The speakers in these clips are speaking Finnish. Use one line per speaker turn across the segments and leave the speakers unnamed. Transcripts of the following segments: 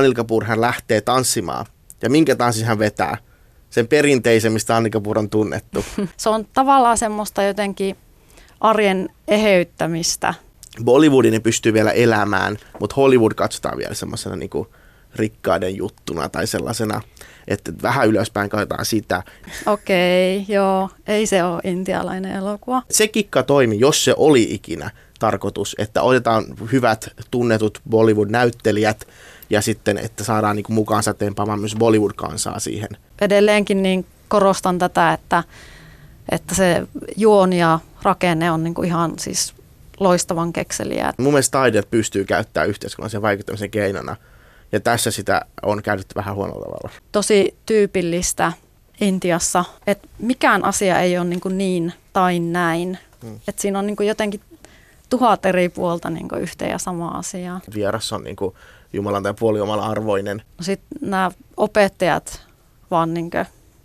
Anil Kapoor hän lähtee tanssimaan. Ja minkä tanssin hän vetää? Sen perinteisen, mistä Anil Kapoor on tunnettu.
Se on tavallaan semmoista jotenkin arjen eheyttämistä.
Bollywoodin ne pystyy vielä elämään, mutta Hollywood katsotaan vielä semmoisena niin rikkaiden juttuna tai sellaisena, että vähän ylöspäin katsotaan sitä.
Okei, joo, ei se ole intialainen elokuva.
Se kikka toimi, jos se oli ikinä tarkoitus, että otetaan hyvät tunnetut Bollywood-näyttelijät ja sitten, että saadaan niin mukaansa tempaamaan myös Bollywood-kansaa siihen.
Edelleenkin niin korostan tätä, että, että se juoni ja rakenne on niin kuin ihan siis loistavan kekseliä.
Mun mielestä taidejat pystyy käyttämään yhteiskunnallisen vaikuttamisen keinona, ja tässä sitä on käytetty vähän huonolla tavalla.
Tosi tyypillistä Intiassa, että mikään asia ei ole niin, kuin niin tai näin. Hmm. Että siinä on niin kuin jotenkin tuhat eri puolta niin kuin yhteen ja samaa asiaa.
Vieras on niin kuin Jumalan tai puoliomalla arvoinen.
No Sitten nämä opettajat vaan niin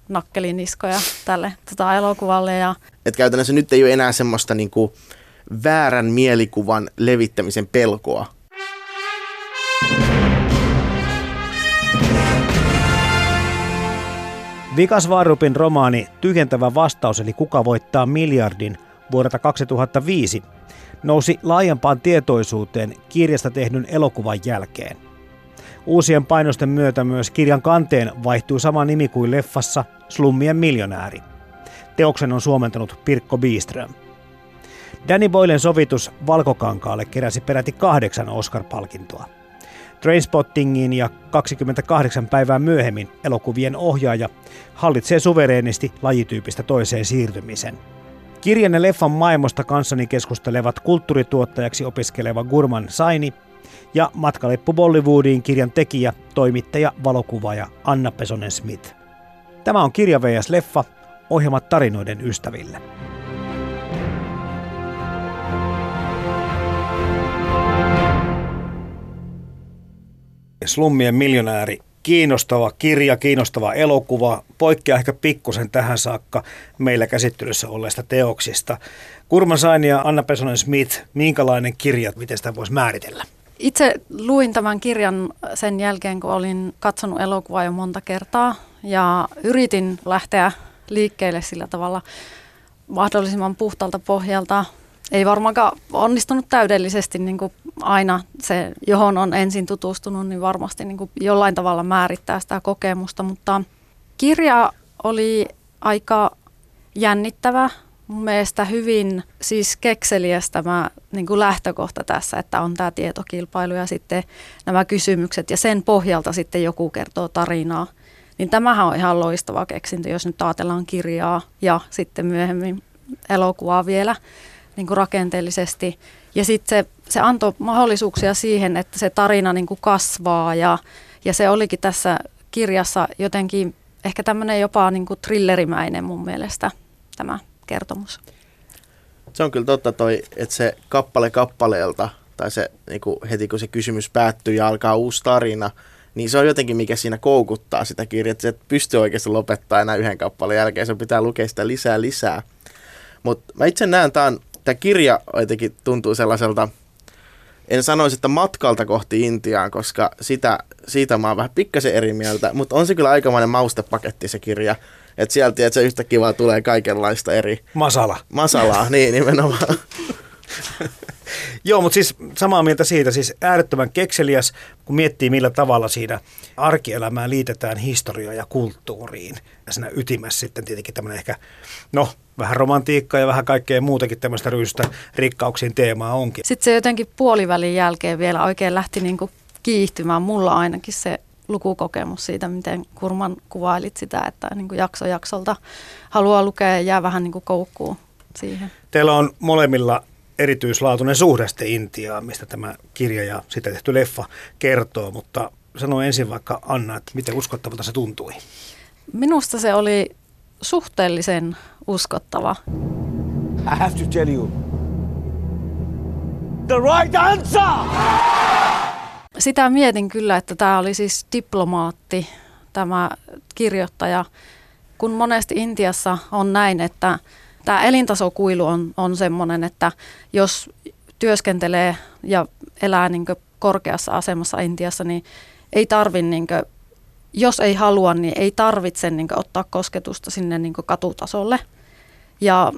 nakkeliniskoja tälle tota elokuvalle. Ja...
Et käytännössä nyt ei ole enää semmoista niin kuin väärän mielikuvan levittämisen pelkoa.
Vikas Varupin romaani Tyhjentävä vastaus eli Kuka voittaa miljardin vuodelta 2005 nousi laajempaan tietoisuuteen kirjasta tehdyn elokuvan jälkeen. Uusien painosten myötä myös kirjan kanteen vaihtuu sama nimi kuin leffassa Slummien miljonääri. Teoksen on suomentanut Pirkko Biström. Danny Boylen sovitus Valkokankaalle keräsi peräti kahdeksan Oscar-palkintoa. Trainspottingin ja 28 päivää myöhemmin elokuvien ohjaaja hallitsee suvereenisti lajityypistä toiseen siirtymisen. Kirjan ja leffan maailmasta kanssani keskustelevat kulttuurituottajaksi opiskeleva Gurman Saini ja Matkaleppu Bollywoodiin kirjan tekijä, toimittaja, valokuvaaja Anna Pesonen Smith. Tämä on Kirja vs. Leffa, ohjelmat tarinoiden ystäville. Slummien miljonääri, kiinnostava kirja, kiinnostava elokuva, poikkeaa ehkä pikkusen tähän saakka meillä käsittelyssä olleista teoksista. Kurman Saini ja Anna Pesonen Smith, minkälainen kirja, miten sitä voisi määritellä?
Itse luin tämän kirjan sen jälkeen, kun olin katsonut elokuvaa jo monta kertaa ja yritin lähteä liikkeelle sillä tavalla mahdollisimman puhtalta pohjalta. Ei varmaankaan onnistunut täydellisesti niin kuin aina se, johon on ensin tutustunut, niin varmasti niin kuin jollain tavalla määrittää sitä kokemusta, mutta kirja oli aika jännittävä mun mielestä hyvin siis kekseliäs tämä niin kuin lähtökohta tässä, että on tämä tietokilpailu ja sitten nämä kysymykset ja sen pohjalta sitten joku kertoo tarinaa. Niin tämähän on ihan loistava keksintö, jos nyt ajatellaan kirjaa ja sitten myöhemmin elokuvaa vielä niin kuin rakenteellisesti. Ja sitten se, se antoi mahdollisuuksia siihen, että se tarina niin kuin kasvaa ja, ja se olikin tässä kirjassa jotenkin ehkä tämmöinen jopa niin kuin thrillerimäinen mun mielestä tämä kertomus.
Se on kyllä totta toi, että se kappale kappaleelta, tai se niin kuin heti kun se kysymys päättyy ja alkaa uusi tarina, niin se on jotenkin, mikä siinä koukuttaa sitä kirjaa, että et pysty oikeasti lopettaa enää yhden kappaleen jälkeen, se pitää lukea sitä lisää lisää. Mutta mä itse näen, tämä tämä kirja jotenkin tuntuu sellaiselta, en sanoisi, että matkalta kohti Intiaan, koska sitä, siitä mä oon vähän pikkasen eri mieltä, mutta on se kyllä aikamoinen maustepaketti se kirja. Että sieltä että se yhtä kivaa tulee kaikenlaista eri...
Masala.
Masalaa, niin nimenomaan.
Joo, mutta siis samaa mieltä siitä, siis äärettömän kekseliäs, kun miettii millä tavalla siinä arkielämään liitetään historiaa ja kulttuuriin. Ja siinä ytimessä sitten tietenkin tämmöinen ehkä, no vähän romantiikkaa ja vähän kaikkea muutakin tämmöistä ryystä rikkauksien teemaa onkin.
Sitten se jotenkin puolivälin jälkeen vielä oikein lähti niin kuin kiihtymään. Mulla ainakin se lukukokemus siitä, miten Kurman kuvailit sitä, että niin kuin jakso jaksolta haluaa lukea ja jää vähän niin kuin koukkuun siihen.
Teillä on molemmilla erityislaatuinen suhde sitten Intiaan, mistä tämä kirja ja sitä tehty leffa kertoo, mutta sano ensin vaikka Anna, että miten uskottavalta se tuntui.
Minusta se oli suhteellisen uskottava.
I have to tell you the right answer!
Sitä mietin kyllä, että tämä oli siis diplomaatti, tämä kirjoittaja, kun monesti Intiassa on näin, että tämä elintasokuilu on, on sellainen, että jos työskentelee ja elää niin korkeassa asemassa Intiassa, niin ei tarvi, niin kuin, jos ei halua, niin ei tarvitse niin kuin, ottaa kosketusta sinne niin kuin katutasolle. Ja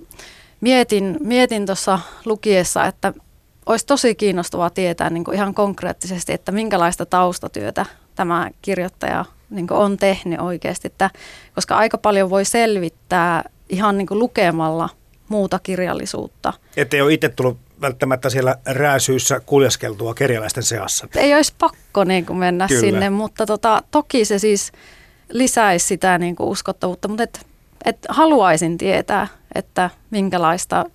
mietin, mietin tuossa lukiessa, että olisi tosi kiinnostavaa tietää niin kuin ihan konkreettisesti, että minkälaista taustatyötä tämä kirjoittaja niin on tehnyt oikeasti, että, koska aika paljon voi selvittää ihan niin kuin lukemalla muuta kirjallisuutta.
Että ei ole itse tullut välttämättä siellä rääsyissä kuljeskeltua kerjäläisten seassa.
Ei olisi pakko niin kuin mennä Kyllä. sinne, mutta tota, toki se siis lisäisi sitä niin kuin uskottavuutta, mutta et, et haluaisin tietää, että minkälaista,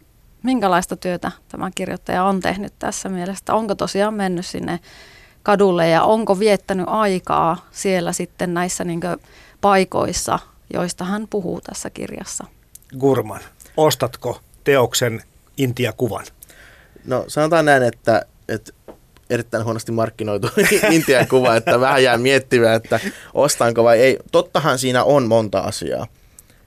minkälaista työtä tämä kirjoittaja on tehnyt tässä mielessä. Onko tosiaan mennyt sinne kadulle ja onko viettänyt aikaa siellä sitten näissä niin paikoissa, joista hän puhuu tässä kirjassa.
Gurman, ostatko teoksen Intia-kuvan?
No sanotaan näin, että, että erittäin huonosti markkinoitu Intian kuva, että vähän jää miettimään, että ostanko vai ei. Tottahan siinä on monta asiaa.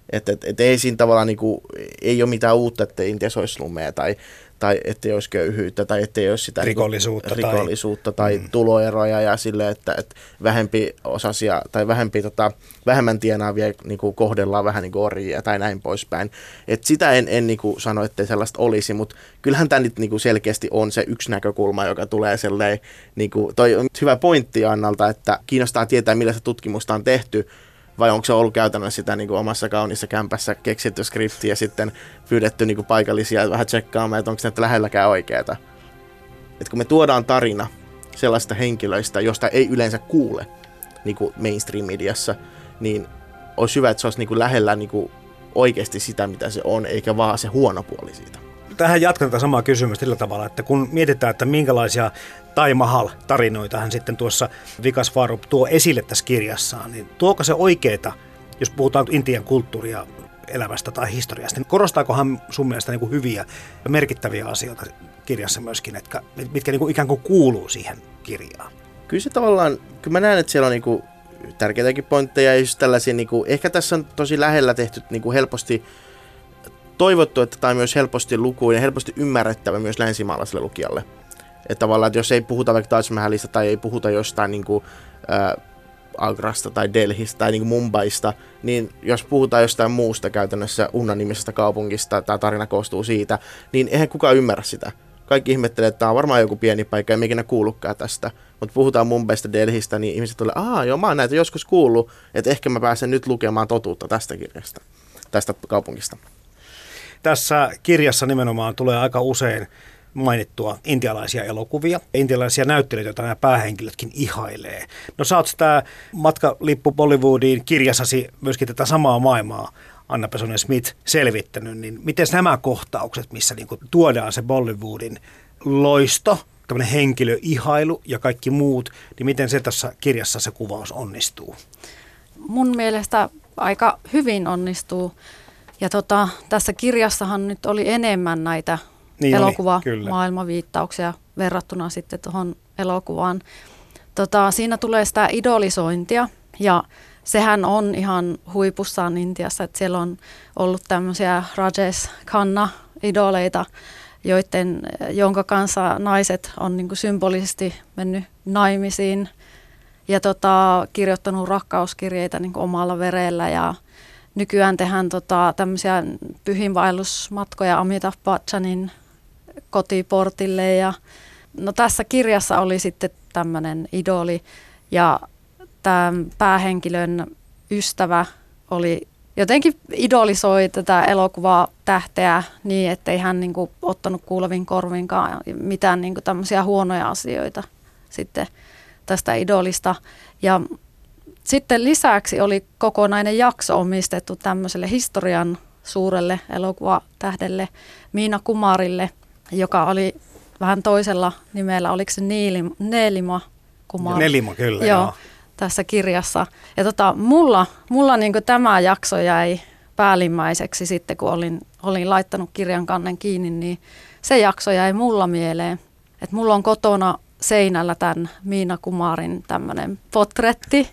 Että et, et ei siinä tavallaan niinku, ei ole mitään uutta, että Intiassa olisi lumea tai tai ettei olisi köyhyyttä tai ettei olisi sitä
niinku rikollisuutta,
niin rikollisuutta tai, tai mm. tuloeroja ja sille, että, että vähempi osasia tai vähempi, tota, vähemmän tienaavia niin kuin kohdellaan vähän niin kuin orjia tai näin poispäin. Et sitä en, en niin kuin sano, että sellaista olisi, mutta kyllähän tämä nyt niin kuin selkeästi on se yksi näkökulma, joka tulee sellainen, niin kuin, toi on hyvä pointti Annalta, että kiinnostaa tietää, millaista tutkimusta on tehty, vai onko se ollut käytännössä sitä niin kuin omassa kaunissa kämpässä keksitty skripti ja sitten pyydetty niin kuin paikallisia vähän tsekkaamaan, että onko se lähelläkään oikeaa. Et kun me tuodaan tarina sellaista henkilöistä, josta ei yleensä kuule niin kuin mainstream-mediassa, niin olisi hyvä, että se olisi niin kuin lähellä niin kuin oikeasti sitä, mitä se on, eikä vaan se huono puoli siitä
tähän jatkan tätä samaa kysymystä sillä tavalla, että kun mietitään, että minkälaisia Tai Mahal-tarinoita hän sitten tuossa Vikas Farup tuo esille tässä kirjassaan, niin tuoko se oikeeta, jos puhutaan Intian kulttuuria elämästä tai historiasta, niin korostaako hän sun mielestä niin kuin hyviä ja merkittäviä asioita kirjassa myöskin, että mitkä niin kuin ikään kuin kuuluu siihen kirjaan?
Kyllä se tavallaan, kyllä mä näen, että siellä on niin kuin tärkeitäkin pointteja ja just tällaisia, niin kuin, ehkä tässä on tosi lähellä tehty niin kuin helposti toivottu, että tämä on myös helposti lukuinen, helposti ymmärrettävä myös länsimaalaiselle lukijalle. Että tavallaan, että jos ei puhuta vaikka Taj Mahalista tai ei puhuta jostain niin kuin, ää, Agrasta tai Delhistä tai niin kuin Mumbaista, niin jos puhutaan jostain muusta käytännössä Unna-nimisestä kaupungista, tämä tarina koostuu siitä, niin eihän kukaan ymmärrä sitä. Kaikki ihmettelee, että tämä on varmaan joku pieni paikka, ei ikinä kuullutkaan tästä. Mutta puhutaan Mumbaista, Delhistä, niin ihmiset tulee, aa joo, mä oon näitä joskus kuullut, että ehkä mä pääsen nyt lukemaan totuutta tästä kirjasta, tästä kaupungista
tässä kirjassa nimenomaan tulee aika usein mainittua intialaisia elokuvia, intialaisia näyttelijöitä, joita nämä päähenkilötkin ihailee. No sä oot sitä matkalippu Bollywoodiin kirjassasi myöskin tätä samaa maailmaa Anna Pesonen Smith selvittänyt, niin miten nämä kohtaukset, missä niin tuodaan se Bollywoodin loisto, tämmöinen henkilöihailu ja kaikki muut, niin miten se tässä kirjassa se kuvaus onnistuu?
Mun mielestä aika hyvin onnistuu. Ja tota, tässä kirjassahan nyt oli enemmän näitä niin elokuvamaailmaviittauksia verrattuna sitten tuohon elokuvaan. Tota, siinä tulee sitä idolisointia ja sehän on ihan huipussaan Intiassa, että siellä on ollut tämmöisiä Rajesh Khanna-idoleita, joiden, jonka kanssa naiset on niin kuin symbolisesti mennyt naimisiin ja tota, kirjoittanut rakkauskirjeitä niin kuin omalla verellä ja nykyään tehdään tota, tämmöisiä pyhinvaellusmatkoja Amitabh Bachchanin kotiportille ja no tässä kirjassa oli sitten tämmöinen idoli ja tämän päähenkilön ystävä oli jotenkin idolisoi tätä elokuvaa tähteä niin, ettei hän niin kuin, ottanut kuulevin korvinkaan mitään niin kuin, tämmöisiä huonoja asioita sitten tästä idolista. Ja sitten lisäksi oli kokonainen jakso omistettu tämmöiselle historian suurelle elokuvatähdelle Miina Kumarille, joka oli vähän toisella nimellä, oliko se Niilim, Neelima Kumar?
Nelima, kyllä.
Joo,
joo.
tässä kirjassa. Ja tota, mulla, mulla niin tämä jakso jäi päällimmäiseksi sitten, kun olin, olin laittanut kirjan kannen kiinni, niin se jakso jäi mulla mieleen. Että mulla on kotona seinällä tämän Miina Kumarin tämmöinen potretti,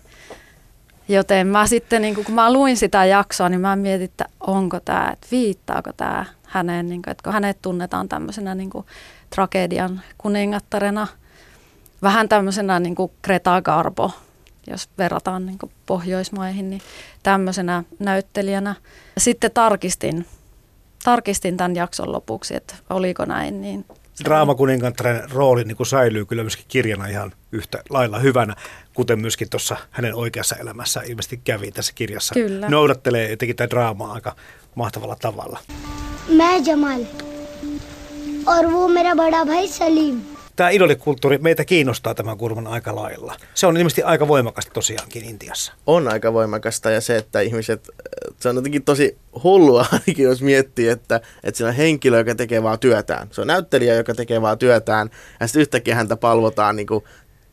joten mä sitten, niin kun mä luin sitä jaksoa, niin mä mietin, että onko tämä, että viittaako tämä häneen, niin kuin, että kun hänet tunnetaan tämmöisenä niin kuin tragedian kuningattarena, vähän tämmöisenä niin kuin Greta Garbo, jos verrataan niin kuin Pohjoismaihin, niin tämmöisenä näyttelijänä. Sitten tarkistin, tarkistin tämän jakson lopuksi, että oliko näin. Niin
Draamakuningattaren rooli niin kuin säilyy kyllä myöskin kirjana ihan yhtä lailla hyvänä, kuten myöskin tuossa hänen oikeassa elämässä ilmeisesti kävi tässä kirjassa.
Kyllä.
Noudattelee jotenkin tätä draamaa aika mahtavalla tavalla.
मैं जमाल और वो मेरा बड़ा भाई Salim
Tämä idolikulttuuri meitä kiinnostaa tämän kurvan aika lailla. Se on ilmeisesti aika voimakasta tosiaankin Intiassa.
On aika voimakasta ja se, että ihmiset, se on jotenkin tosi hullua ainakin, jos miettii, että, että siinä on henkilö, joka tekee vaan työtään. Se on näyttelijä, joka tekee vaan työtään ja sitten yhtäkkiä häntä palvotaan niin kuin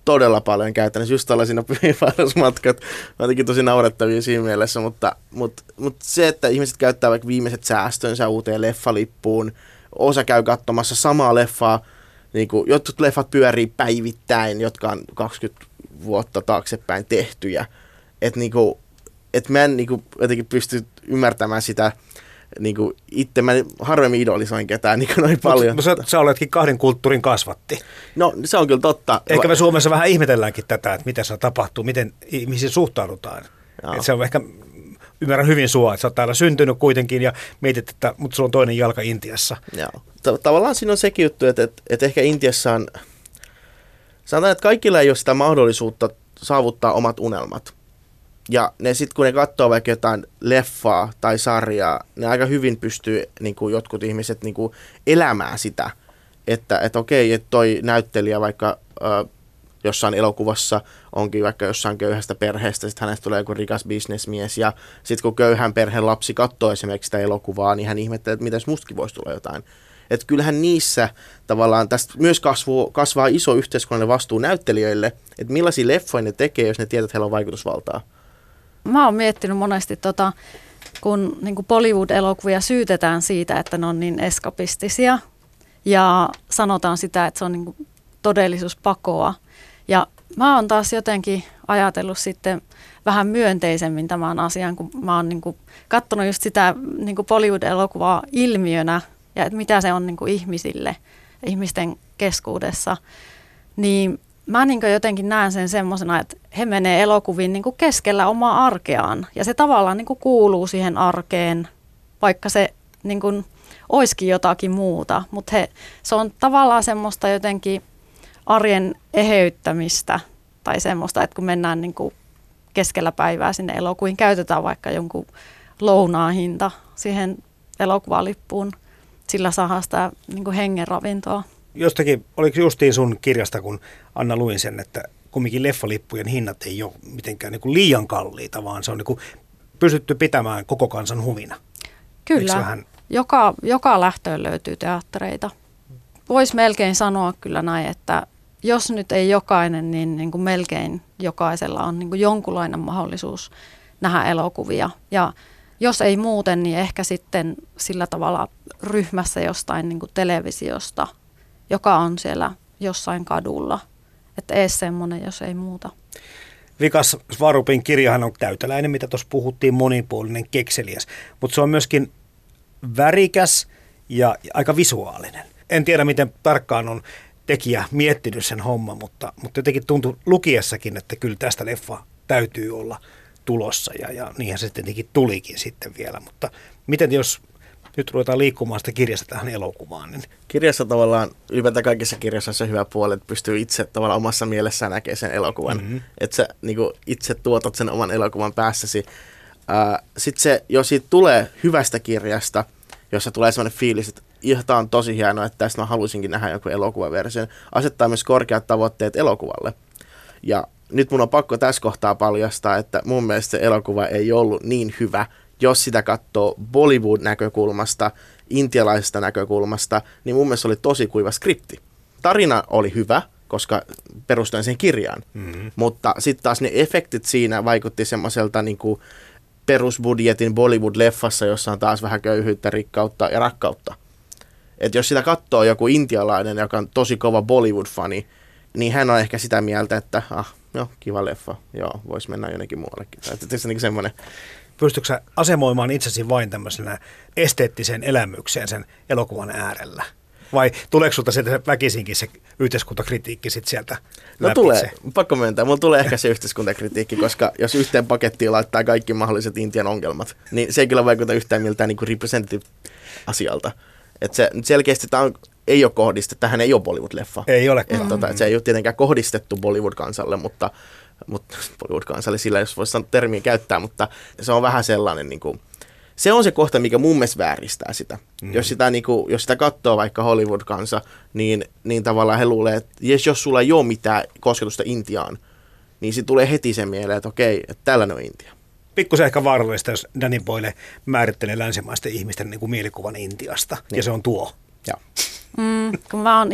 todella paljon käytännössä. Just tällaisina pyhiinvaellusmatkat on jotenkin tosi naurettavia siinä mielessä, mutta, mutta, mutta se, että ihmiset käyttää vaikka viimeiset säästönsä uuteen leffalippuun, osa käy katsomassa samaa leffaa, niin kuin, jotkut leffat pyörii päivittäin, jotka on 20 vuotta taaksepäin tehtyjä. Että niinku, et mä en niinku, jotenkin pysty ymmärtämään sitä, niinku, itse mä harvemmin idolisoin ketään niin noin paljon.
Mutta sä, sä oletkin kahden kulttuurin kasvatti.
No se on kyllä totta.
Ehkä me Suomessa vähän ihmetelläänkin tätä, että mitä se tapahtuu, miten ihmisiin suhtaudutaan.
Joo.
Et se on ehkä, ymmärrän hyvin sua, että sä oot täällä syntynyt kuitenkin ja mietit, että mutta sulla on toinen jalka Intiassa.
Joo. Ta- tavallaan siinä on sekin juttu, että, että, että ehkä Intiassa on, sanotaan, että kaikilla ei ole sitä mahdollisuutta saavuttaa omat unelmat. Ja ne sitten kun ne katsoo vaikka jotain leffaa tai sarjaa, ne aika hyvin pystyy niin kuin jotkut ihmiset niin kuin elämään sitä, että, että okei, että toi näyttelijä vaikka ö, jossain elokuvassa onkin vaikka jossain köyhästä perheestä, sitten hänestä tulee joku rikas bisnesmies, ja sitten kun köyhän perheen lapsi katsoo esimerkiksi sitä elokuvaa, niin hän ihmettelee, että mitäs mustakin voisi tulla jotain. Että kyllähän niissä tavallaan tästä myös kasvuu, kasvaa iso yhteiskunnallinen vastuu näyttelijöille, että millaisia leffoja ne tekee, jos ne tietää, että heillä on vaikutusvaltaa.
Mä oon miettinyt monesti, tota, kun niin Bollywood-elokuvia syytetään siitä, että ne on niin eskapistisia ja sanotaan sitä, että se on niin todellisuuspakoa. Ja mä oon taas jotenkin ajatellut sitten vähän myönteisemmin tämän asian, kun mä oon niin katsonut just sitä niin Bollywood-elokuvaa ilmiönä ja että mitä se on niin ihmisille, ihmisten keskuudessa. Niin mä niin jotenkin näen sen semmoisena, että he menee elokuviin niin keskellä omaa arkeaan. Ja se tavallaan niin kuuluu siihen arkeen, vaikka se niin olisikin jotakin muuta. Mutta se on tavallaan semmoista jotenkin arjen eheyttämistä tai semmoista, että kun mennään niin kuin keskellä päivää sinne elokuviin, käytetään vaikka jonkun lounaan hinta siihen elokuvalippuun. Sillä saadaan sitä niin kuin hengenravintoa
jostakin, oliko justiin sun kirjasta, kun Anna luin sen, että kumminkin leffalippujen hinnat ei ole mitenkään niin kuin liian kalliita, vaan se on niin kuin pystytty pitämään koko kansan huvina.
Kyllä, vähän... joka, joka lähtöön löytyy teattereita. Voisi melkein sanoa kyllä näin, että jos nyt ei jokainen, niin, niin kuin melkein jokaisella on niin kuin jonkunlainen mahdollisuus nähdä elokuvia. Ja jos ei muuten, niin ehkä sitten sillä tavalla ryhmässä jostain niin kuin televisiosta – joka on siellä jossain kadulla. Että ees semmoinen, jos ei muuta.
Vikas Svarupin kirjahan on täyteläinen, mitä tuossa puhuttiin, monipuolinen, kekseliäs. Mutta se on myöskin värikäs ja aika visuaalinen. En tiedä, miten tarkkaan on tekijä miettinyt sen homman, mutta, mutta jotenkin tuntui lukiessakin, että kyllä tästä leffa täytyy olla tulossa ja, ja niinhän se tietenkin tulikin sitten vielä. Mutta miten jos nyt ruvetaan liikkumaan sitä kirjasta tähän elokuvaan. Niin...
Kirjassa tavallaan, ylipäätään kaikissa kirjassa on se hyvä puoli, että pystyy itse tavallaan omassa mielessään näkemään sen elokuvan. Mm-hmm. Että sä niin kuin, itse tuotat sen oman elokuvan päässäsi. Sitten se, jos siitä tulee hyvästä kirjasta, jossa tulee sellainen fiilis, että on tosi hienoa, että tästä mä haluaisinkin nähdä joku elokuvaversion, asettaa myös korkeat tavoitteet elokuvalle. Ja nyt mun on pakko tässä kohtaa paljastaa, että mun mielestä se elokuva ei ollut niin hyvä, jos sitä katsoo Bollywood-näkökulmasta, intialaisesta näkökulmasta, niin mun mielestä oli tosi kuiva skripti. Tarina oli hyvä, koska perustuen sen kirjaan, mm-hmm. mutta sitten taas ne efektit siinä vaikutti semmoiselta niin kuin perusbudjetin Bollywood-leffassa, jossa on taas vähän köyhyyttä, rikkautta ja rakkautta. Et jos sitä katsoo joku intialainen, joka on tosi kova Bollywood-fani, niin hän on ehkä sitä mieltä, että ah, joo, kiva leffa, joo, voisi mennä jonnekin muuallekin. Tai tietysti niin semmoinen
Pystytkö sä asemoimaan itsesi vain tämmöisenä esteettiseen elämykseen sen elokuvan äärellä? Vai tuleeko sulta sieltä väkisinkin se yhteiskuntakritiikki sit sieltä
No
läpi
tulee,
se?
pakko myöntää. Mulla tulee ehkä se yhteiskuntakritiikki, koska jos yhteen pakettiin laittaa kaikki mahdolliset Intian ongelmat, niin se ei kyllä vaikuta yhtään miltään niin representative asialta. Et se nyt selkeästi tämä on, ei ole kohdistettu, tähän ei ole Bollywood-leffa.
Ei ole.
Et, tota, et se ei ole tietenkään kohdistettu Bollywood-kansalle, mutta, mutta Bollywood-kansalle sillä, jos voisi sanoa termiä käyttää, mutta se on vähän sellainen, niin kuin, se on se kohta, mikä mun mielestä vääristää sitä. Mm. Jos sitä, niin kuin, jos sitä katsoo vaikka Hollywood-kansa, niin, niin tavallaan he luulee, että jes, jos sulla ei ole mitään kosketusta Intiaan, niin se tulee heti sen mieleen, että okei, että tällainen on Intia.
Pikkusen ehkä vaarallista, jos Danny Boyle määrittelee länsimaisten ihmisten niin kuin mielikuvan Intiasta, niin. ja se on tuo.
Ja.
Mm, kun mä oon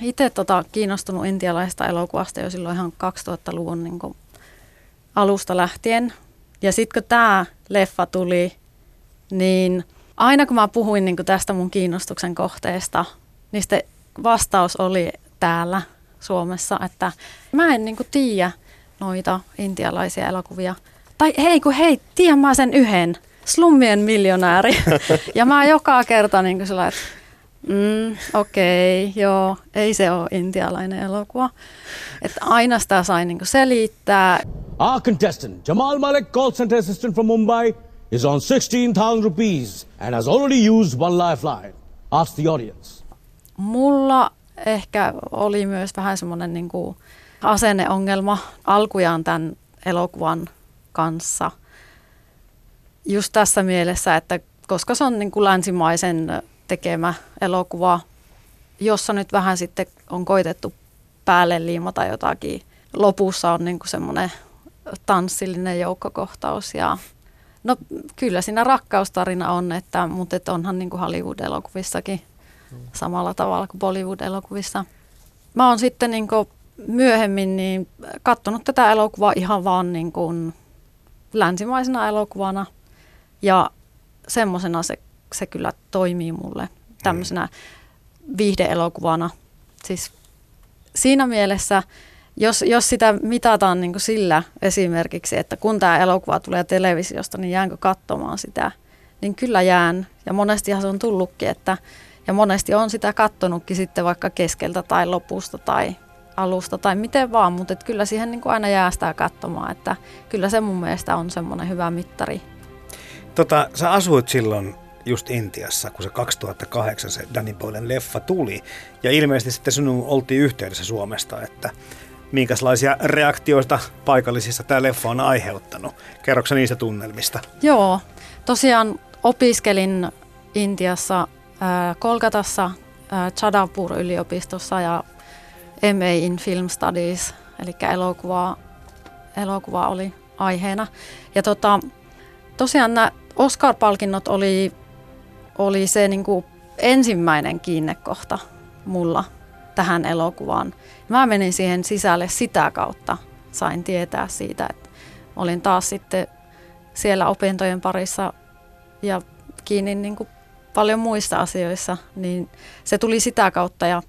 itse tota, kiinnostunut intialaisesta elokuvasta jo silloin ihan 2000-luvun niin kuin alusta lähtien. Ja sitten kun tämä leffa tuli, niin aina kun mä puhuin niin kuin tästä mun kiinnostuksen kohteesta, niin sitten vastaus oli täällä Suomessa, että mä en niin kuin tiedä noita intialaisia elokuvia. Tai hei kun hei, tiedän mä sen yhden, Slummien miljonääri. ja mä joka kerta niin kuin sillä, että Mm, Okei, okay, joo, ei se ole intialainen elokuva. Että aina sitä sai niinku selittää.
Our contestant, Jamal Malik, call center assistant from Mumbai, is on 16,000 rupees and has already used one lifeline. Ask the audience.
Mulla ehkä oli myös vähän semmoinen niinku asenneongelma alkujaan tämän elokuvan kanssa. Just tässä mielessä, että koska se on niinku länsimaisen tekemä elokuva, jossa nyt vähän sitten on koitettu päälle liimata jotakin. Lopussa on niin semmoinen tanssillinen joukkokohtaus ja no kyllä siinä rakkaustarina on, että, mutta että onhan niin kuin Hollywood-elokuvissakin samalla tavalla kuin Bollywood-elokuvissa. Mä oon sitten niin kuin myöhemmin niin katsonut tätä elokuvaa ihan vaan niin kuin länsimaisena elokuvana ja semmoisena se se kyllä toimii mulle tämmöisenä viihdeelokuvana. Siis siinä mielessä, jos, jos sitä mitataan niin kuin sillä esimerkiksi, että kun tämä elokuva tulee televisiosta, niin jäänkö katsomaan sitä, niin kyllä jään. Ja monestihan se on tullutkin, että ja monesti on sitä kattonutkin sitten vaikka keskeltä tai lopusta tai alusta tai miten vaan, mutta et kyllä siihen niin kuin aina jää sitä katsomaan, että kyllä se mun mielestä on semmoinen hyvä mittari.
Tota, sä asuit silloin just Intiassa, kun se 2008 se Danny Boylen leffa tuli. Ja ilmeisesti sitten sinun oltiin yhteydessä Suomesta, että minkälaisia reaktioita paikallisissa tämä leffa on aiheuttanut. Kerroksä niistä tunnelmista?
Joo, tosiaan opiskelin Intiassa äh, Kolkatassa äh, Chadapur-yliopistossa ja MA in Film Studies, eli elokuva, elokuva oli aiheena. Ja tota, tosiaan nämä Oscar-palkinnot oli oli se niin kuin ensimmäinen kiinnekohta mulla tähän elokuvaan. Mä menin siihen sisälle sitä kautta, sain tietää siitä, että olin taas sitten siellä opintojen parissa ja kiinni niin kuin paljon muissa asioissa, niin se tuli sitä kautta ja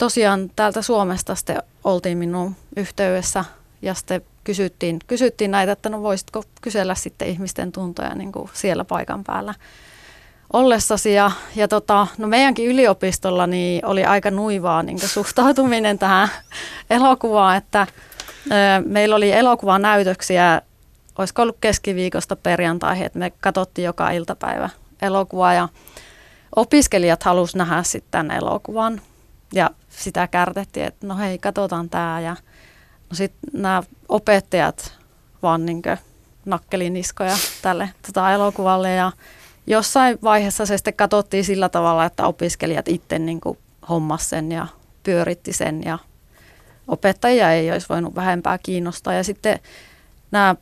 tosiaan täältä Suomesta sitten oltiin minun yhteydessä ja sitten kysyttiin, kysyttiin näitä, että no voisitko kysellä sitten ihmisten tuntoja niin kuin siellä paikan päällä ollessasi. Ja, ja tota, no meidänkin yliopistolla niin oli aika nuivaa niin suhtautuminen tähän elokuvaan, että meillä oli elokuvan näytöksiä, olisiko ollut keskiviikosta perjantaihin, että me katsottiin joka iltapäivä elokuvaa ja opiskelijat halusivat nähdä sitten tämän elokuvan ja sitä kärtettiin, että no hei, katsotaan tämä ja no sitten nämä opettajat vaan niin nakkeli niskoja tälle tota elokuvalle ja jossain vaiheessa se sitten katsottiin sillä tavalla, että opiskelijat itse niin hommas sen ja pyöritti sen ja opettajia ei olisi voinut vähempää kiinnostaa. Ja sitten nämä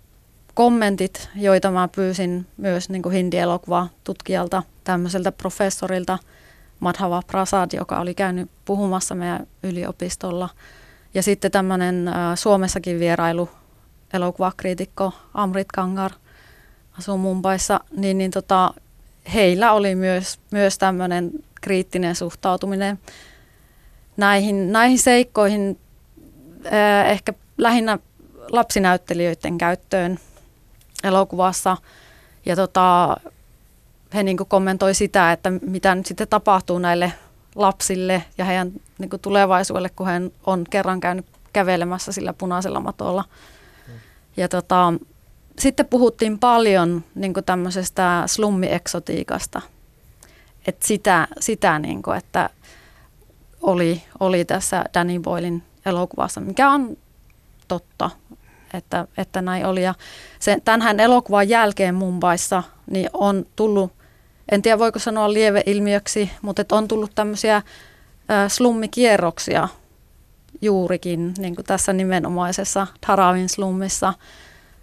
kommentit, joita mä pyysin myös niin kuin hindi-elokuva tutkijalta, tämmöiseltä professorilta Madhava Prasad, joka oli käynyt puhumassa meidän yliopistolla. Ja sitten tämmöinen Suomessakin vierailu elokuvakriitikko Amrit Kangar asuu Mumbaissa, niin, niin tota, heillä oli myös, myös tämmöinen kriittinen suhtautuminen näihin, näihin seikkoihin, ehkä lähinnä lapsinäyttelijöiden käyttöön elokuvassa. Ja tota, he niin kommentoi sitä, että mitä nyt sitten tapahtuu näille lapsille ja heidän niin tulevaisuudelle, kun hän on kerran käynyt kävelemässä sillä punaisella matolla. Ja tota, sitten puhuttiin paljon niin tämmöisestä slummieksotiikasta. että sitä, sitä niin kuin, että oli, oli tässä Danny Boylin elokuvassa, mikä on totta, että, että näin oli. Ja se, tämänhän elokuvan jälkeen Mumbaissa niin on tullut, en tiedä voiko sanoa lieveilmiöksi, mutta on tullut tämmöisiä slummikierroksia juurikin, niin kuin tässä nimenomaisessa Dharavin slummissa,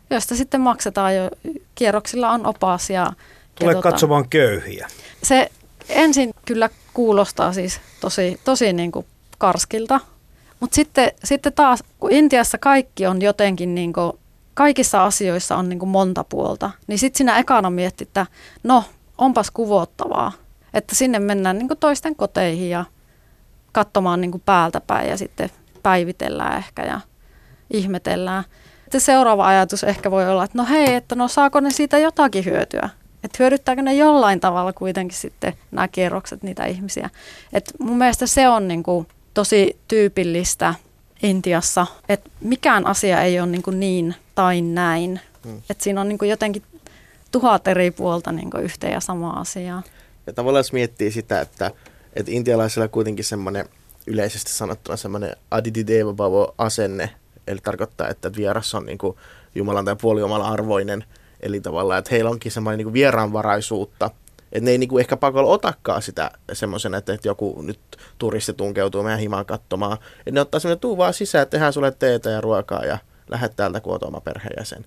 joista sitten maksetaan jo, kierroksilla on opas. Ja,
Tule ja tota, katsomaan köyhiä.
Se ensin kyllä kuulostaa siis tosi, tosi niin kuin karskilta, mutta sitten, sitten taas, kun Intiassa kaikki on jotenkin, niin kuin, kaikissa asioissa on niin kuin monta puolta, niin sitten sinä ekana miettii, että no, onpas kuvottavaa, että sinne mennään niin toisten koteihin ja katsomaan niin päältä päin ja sitten päivitellään ehkä ja ihmetellään. Sitten seuraava ajatus ehkä voi olla, että no hei, että no saako ne siitä jotakin hyötyä? Että hyödyttääkö ne jollain tavalla kuitenkin sitten nämä kierrokset niitä ihmisiä. Et mun mielestä se on niin kuin tosi tyypillistä Intiassa, että mikään asia ei ole niin, kuin niin tai näin. Hmm. Että siinä on niin kuin jotenkin tuhat eri puolta niin yhteen ja samaa asiaa.
Ja tavallaan jos miettii sitä, että, että intialaisilla kuitenkin semmoinen yleisesti sanottuna semmoinen adidideva bhavo asenne, eli tarkoittaa, että vieras on niin Jumalan tai puolijumalan arvoinen, eli tavallaan, että heillä onkin semmoinen niin vieraanvaraisuutta – että ne ei niinku ehkä pakolla otakaan sitä semmoisena, että, että joku nyt turisti tunkeutuu meidän himaan katsomaan. Että ne ottaa semmoinen, tuu vaan sisään, tehdään sulle teetä ja ruokaa ja lähdet täältä kun oma perheenjäsen.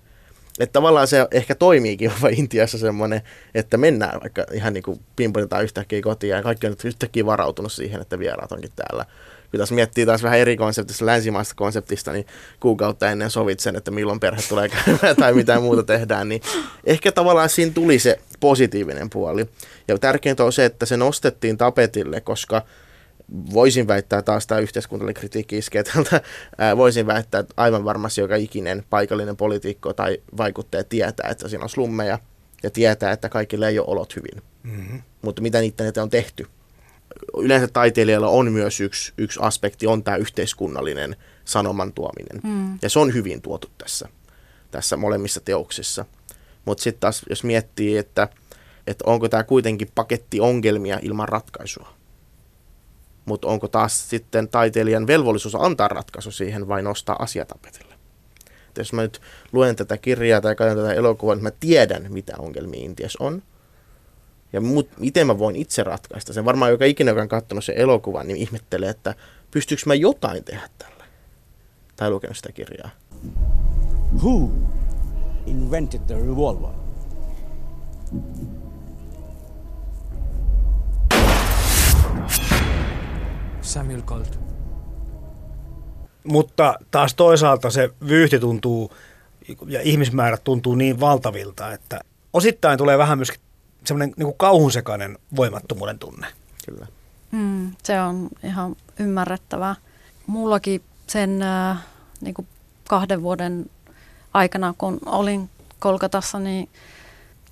Että tavallaan se ehkä toimiikin jopa Intiassa semmoinen, että mennään vaikka ihan niin kuin pimpotetaan yhtäkkiä kotiin ja kaikki on nyt yhtäkkiä varautunut siihen, että vieraat onkin täällä kun taas miettii taas vähän eri konseptista, länsimaista konseptista, niin kuukautta ennen sovit sen, että milloin perhe tulee käymään tai mitä muuta tehdään, niin ehkä tavallaan siinä tuli se positiivinen puoli. Ja tärkeintä on se, että se nostettiin tapetille, koska voisin väittää taas tämä yhteiskunnallinen kritiikki iskee tältä, voisin väittää, että aivan varmasti joka ikinen paikallinen poliitikko tai vaikuttaja tietää, että siinä on slummeja ja tietää, että kaikille ei ole olot hyvin. Mm-hmm. Mutta mitä niitä on tehty? yleensä taiteilijalla on myös yksi, yksi aspekti, on tämä yhteiskunnallinen sanoman tuominen. Mm. Ja se on hyvin tuotu tässä, tässä molemmissa teoksissa. Mutta sitten taas, jos miettii, että, että onko tämä kuitenkin paketti ongelmia ilman ratkaisua, mutta onko taas sitten taiteilijan velvollisuus antaa ratkaisu siihen vai nostaa asiatapetille. jos mä nyt luen tätä kirjaa tai katson tätä elokuvaa, niin mä tiedän, mitä ongelmia Intiassa on – ja mut, miten mä voin itse ratkaista sen. Varmaan joka ikinä, joka on katsonut sen elokuvan, niin ihmettelee, että pystyykö mä jotain tehdä tälle. Tai lukenut sitä kirjaa.
Who invented the revolver?
Samuel Colt.
Mutta taas toisaalta se vyyhti tuntuu ja ihmismäärät tuntuu niin valtavilta, että osittain tulee vähän myöskin semmoinen niin kauhunsekainen voimattomuuden tunne.
Kyllä.
Mm, se on ihan ymmärrettävää. Mullakin sen äh, niin kuin kahden vuoden aikana, kun olin Kolkatassa, niin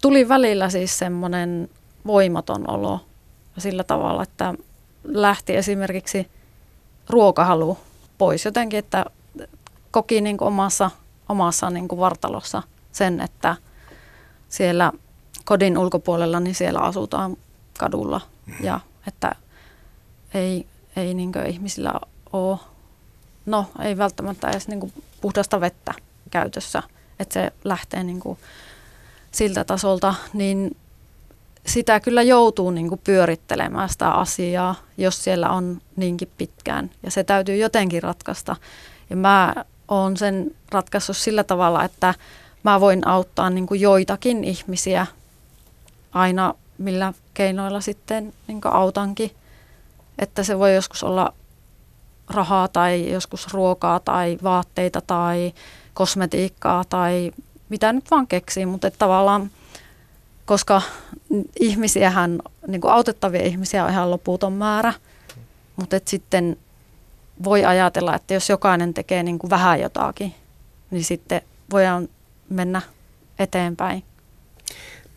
tuli välillä siis semmoinen voimaton olo sillä tavalla, että lähti esimerkiksi ruokahalu pois jotenkin, että koki niin kuin omassa, omassa niin kuin vartalossa sen, että siellä – kodin ulkopuolella, niin siellä asutaan kadulla ja että ei, ei niin ihmisillä ole, no ei välttämättä edes niin puhdasta vettä käytössä, että se lähtee niin siltä tasolta, niin sitä kyllä joutuu niin pyörittelemään sitä asiaa, jos siellä on niinkin pitkään. Ja se täytyy jotenkin ratkaista. Ja mä oon sen ratkaissut sillä tavalla, että mä voin auttaa niin kuin joitakin ihmisiä aina millä keinoilla sitten niin kuin autankin. Että se voi joskus olla rahaa tai joskus ruokaa tai vaatteita tai kosmetiikkaa tai mitä nyt vaan keksii, mutta tavallaan koska ihmisiähän, niin kuin autettavia ihmisiä on ihan loputon määrä, mutta sitten voi ajatella, että jos jokainen tekee niin kuin vähän jotakin, niin sitten voidaan mennä eteenpäin.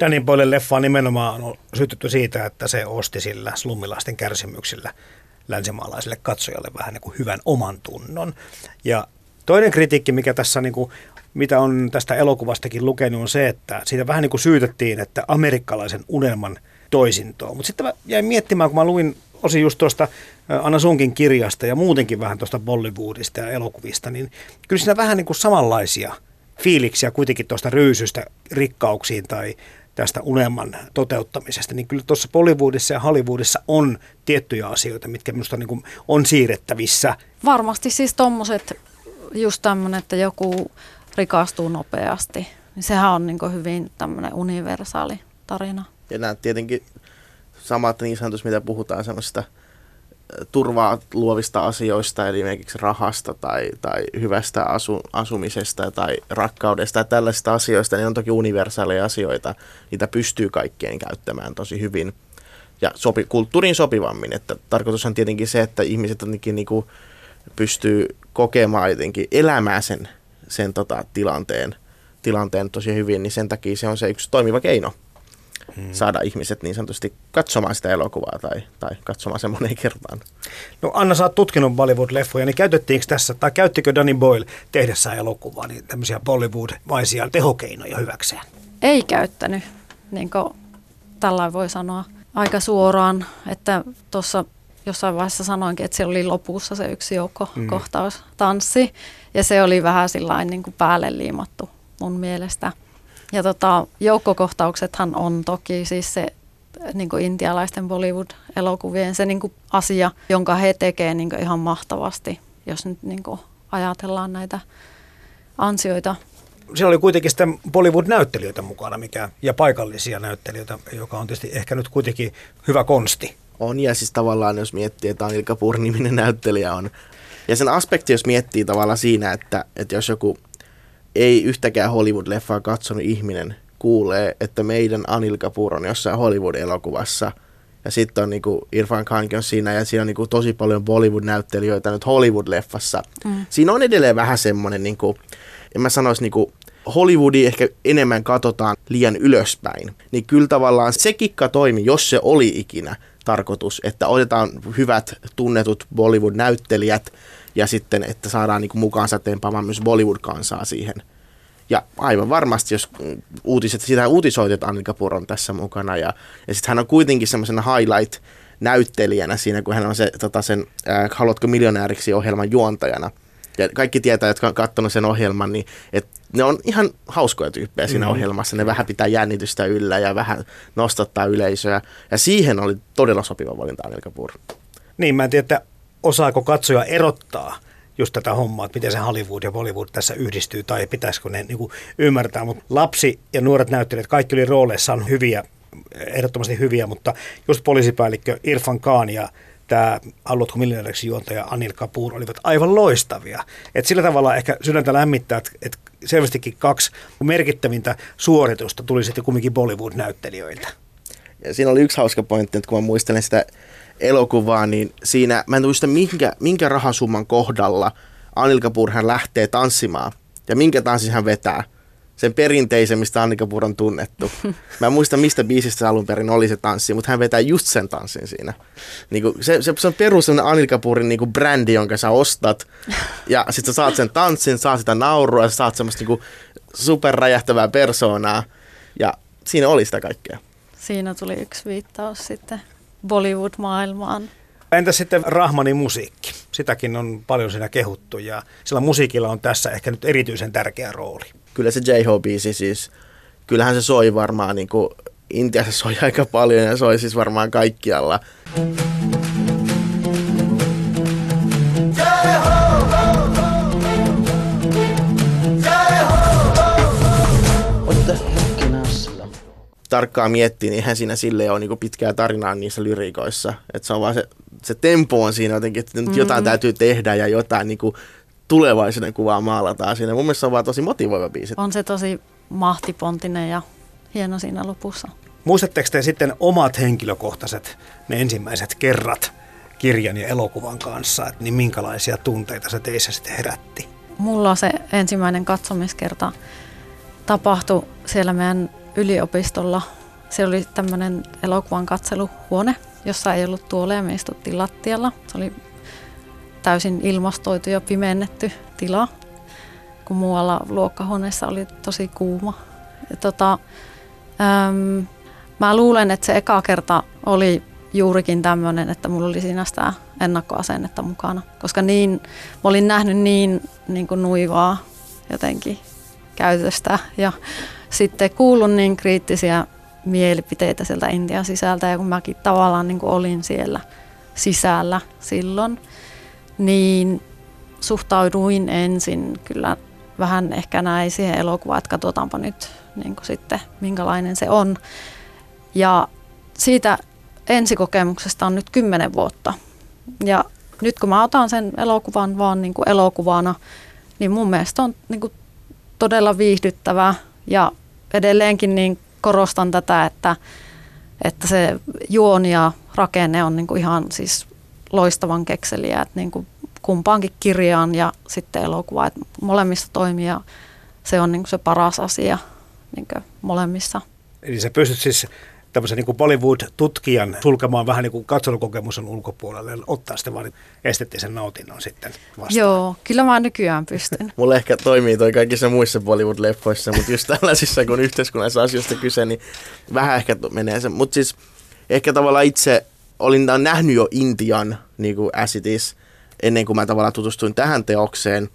Danny Boyle leffa nimenomaan on sytytty siitä, että se osti sillä slummilaisten kärsimyksillä länsimaalaiselle katsojalle vähän niin kuin hyvän oman tunnon. Ja toinen kritiikki, mikä tässä niin kuin, mitä on tästä elokuvastakin lukenut, on se, että siitä vähän niin kuin syytettiin, että amerikkalaisen unelman toisintoa. Mutta sitten mä jäin miettimään, kun mä luin osin just tuosta Anna Sunkin kirjasta ja muutenkin vähän tuosta Bollywoodista ja elokuvista, niin kyllä siinä vähän niin kuin samanlaisia fiiliksiä kuitenkin tuosta ryysystä rikkauksiin tai tästä unelman toteuttamisesta, niin kyllä tuossa Bollywoodissa ja Hollywoodissa on tiettyjä asioita, mitkä minusta niin kuin on siirrettävissä.
Varmasti siis tuommoiset, just tämmöinen, että joku rikastuu nopeasti, niin sehän on niin hyvin tämmöinen universaali tarina.
Ja nämä tietenkin samat niin sanotusti, mitä puhutaan semmoista turvaa luovista asioista, eli esimerkiksi rahasta tai, tai hyvästä asu, asumisesta tai rakkaudesta ja tällaisista asioista, niin on toki universaaleja asioita. Niitä pystyy kaikkien käyttämään tosi hyvin ja sopi, kulttuuriin sopivammin. Että tarkoitus on tietenkin se, että ihmiset jotenkin niin kuin pystyy kokemaan jotenkin elämään sen, sen tota, tilanteen, tilanteen tosi hyvin, niin sen takia se on se yksi toimiva keino hmm. saada ihmiset niin sanotusti katsomaan sitä elokuvaa tai, tai katsomaan sen moneen kertaan.
No Anna, sä oot tutkinut Bollywood-leffoja, niin käytettiinkö tässä, tai käyttikö Danny Boyle tehdessään elokuvaa niin tämmöisiä Bollywood-maisia tehokeinoja hyväkseen?
Ei käyttänyt, niin kuin tällä voi sanoa aika suoraan, että tuossa jossain vaiheessa sanoinkin, että siellä oli lopussa se yksi joukko mm. kohtaus tanssi, ja se oli vähän sillä niin kuin päälle liimattu mun mielestä. Ja tota, joukkokohtauksethan on toki siis se niin kuin intialaisten Bollywood-elokuvien se niin kuin asia, jonka he tekevät niin ihan mahtavasti, jos nyt niin kuin ajatellaan näitä ansioita.
Siellä oli kuitenkin sitten Bollywood-näyttelijöitä mukana mikä, ja paikallisia näyttelijöitä, joka on tietysti ehkä nyt kuitenkin hyvä konsti.
On, ja siis tavallaan jos miettii, että Anil Kapoor-niminen näyttelijä on. Ja sen aspekti, jos miettii tavallaan siinä, että, että jos joku ei yhtäkään Hollywood-leffaa katsonut ihminen kuulee, että meidän Anil Kapoor on jossain Hollywood-elokuvassa. Ja sitten on niinku Irfan Khankin on siinä ja siinä on niinku tosi paljon Bollywood-näyttelijöitä nyt Hollywood-leffassa. Mm. Siinä on edelleen vähän semmoinen, niinku, en mä sanoisi niinku, Hollywoodi ehkä enemmän katsotaan liian ylöspäin. Niin kyllä tavallaan se kikka toimi, jos se oli ikinä tarkoitus, että otetaan hyvät tunnetut Bollywood-näyttelijät ja sitten, että saadaan niin mukaan sateenpaamaan myös Bollywood-kansaa siihen. Ja aivan varmasti, jos uutiset, sitä uutisoitu, että Annika Puro on tässä mukana. Ja, ja sitten hän on kuitenkin semmoisena highlight-näyttelijänä siinä, kun hän on se, tota sen äh, Haluatko miljonääriksi ohjelman juontajana. Ja kaikki tietää, jotka on katsonut sen ohjelman, niin että ne on ihan hauskoja tyyppejä siinä mm. ohjelmassa. Ne vähän pitää jännitystä yllä ja vähän nostattaa yleisöä. Ja siihen oli todella sopiva valinta Annika Puro.
Niin, mä en tiedä, että osaako katsoja erottaa just tätä hommaa, että miten se Hollywood ja Bollywood tässä yhdistyy tai pitäisikö ne niin kuin ymmärtää. Mutta lapsi ja nuoret näyttelijät, kaikki oli rooleissaan hyviä, ehdottomasti hyviä, mutta just poliisipäällikkö Irfan Khan ja tämä Haluatko miljonääriksi juontaja Anil Kapoor olivat aivan loistavia. Et sillä tavalla ehkä sydäntä lämmittää, että et selvästikin kaksi merkittävintä suoritusta tuli sitten kumminkin Bollywood-näyttelijöiltä.
Ja siinä oli yksi hauska pointti, että kun mä muistelen sitä elokuvaa, niin siinä, mä en muista minkä, minkä rahasumman kohdalla Anil Kapoor hän lähtee tanssimaan ja minkä tanssin hän vetää. Sen perinteisen, mistä Anil Kapoor on tunnettu. Mä en muista, mistä biisistä se alun perin oli se tanssi, mutta hän vetää just sen tanssin siinä. Niin kuin se, se, se, on perus Anil Kapoorin niin kuin brändi, jonka sä ostat. Ja sit sä saat sen tanssin, saat sitä naurua, ja sä saat semmoista niin superräjähtävää persoonaa. Ja siinä oli sitä kaikkea.
Siinä tuli yksi viittaus sitten Bollywood-maailmaan.
Entä sitten Rahmanin musiikki? Sitäkin on paljon siinä kehuttu ja sillä musiikilla on tässä ehkä nyt erityisen tärkeä rooli.
Kyllä se J-Ho-biisi siis, kyllähän se soi varmaan niin kuin Intiassa soi aika paljon ja soi siis varmaan kaikkialla. tarkkaan miettii, niin eihän siinä sille ole niin pitkää tarinaa niissä lyriikoissa. Että se on vaan se, se tempo on siinä jotenkin, että nyt jotain täytyy tehdä ja jotain niin kuin tulevaisuuden kuvaa maalataan siinä. Mun mielestä se on vaan tosi motivoiva biisi.
On se tosi mahtipontinen ja hieno siinä lopussa.
Muistatteko te sitten omat henkilökohtaiset, ne ensimmäiset kerrat kirjan ja elokuvan kanssa, että niin minkälaisia tunteita se teissä sitten herätti?
Mulla se ensimmäinen katsomiskerta tapahtui siellä meidän yliopistolla. Se oli tämmöinen elokuvan katseluhuone, jossa ei ollut tuoleja, me istuttiin lattialla. Se oli täysin ilmastoitu ja pimennetty tila, kun muualla luokkahuoneessa oli tosi kuuma. Ja tota, äm, mä luulen, että se eka kerta oli juurikin tämmöinen, että mulla oli siinä sitä ennakkoasennetta mukana. Koska niin, mä olin nähnyt niin, niin kuin nuivaa jotenkin käytöstä ja sitten kuullut niin kriittisiä mielipiteitä sieltä Intian sisältä ja kun mäkin tavallaan niin kuin olin siellä sisällä silloin, niin suhtauduin ensin kyllä vähän ehkä näin siihen elokuvaan, että katsotaanpa nyt niin kuin sitten minkälainen se on. Ja siitä ensikokemuksesta on nyt kymmenen vuotta. Ja nyt kun mä otan sen elokuvan vaan niin kuin elokuvana, niin mun mielestä on niin kuin todella viihdyttävää ja edelleenkin niin korostan tätä, että, että se juoni ja rakenne on niin kuin ihan siis loistavan kekseliä, että niin kuin kumpaankin kirjaan ja sitten elokuva, että molemmissa toimii ja se on niin kuin se paras asia niin kuin molemmissa.
Eli sä pystyt siis tämmöisen niin Bollywood-tutkijan sulkemaan vähän niin kuin katselukokemuksen ulkopuolelle ja ottaa sitten vain esteettisen nautinnon sitten vastaan.
Joo, kyllä mä nykyään pystyn.
Mulle ehkä toimii toi kaikissa muissa Bollywood-leffoissa, mutta just tällaisissa, kun yhteiskunnallisissa asioista kyse, niin vähän ehkä menee se. Mutta siis ehkä tavallaan itse olin nähnyt jo Intian niin kuin as it is, ennen kuin mä tavallaan tutustuin tähän teokseen.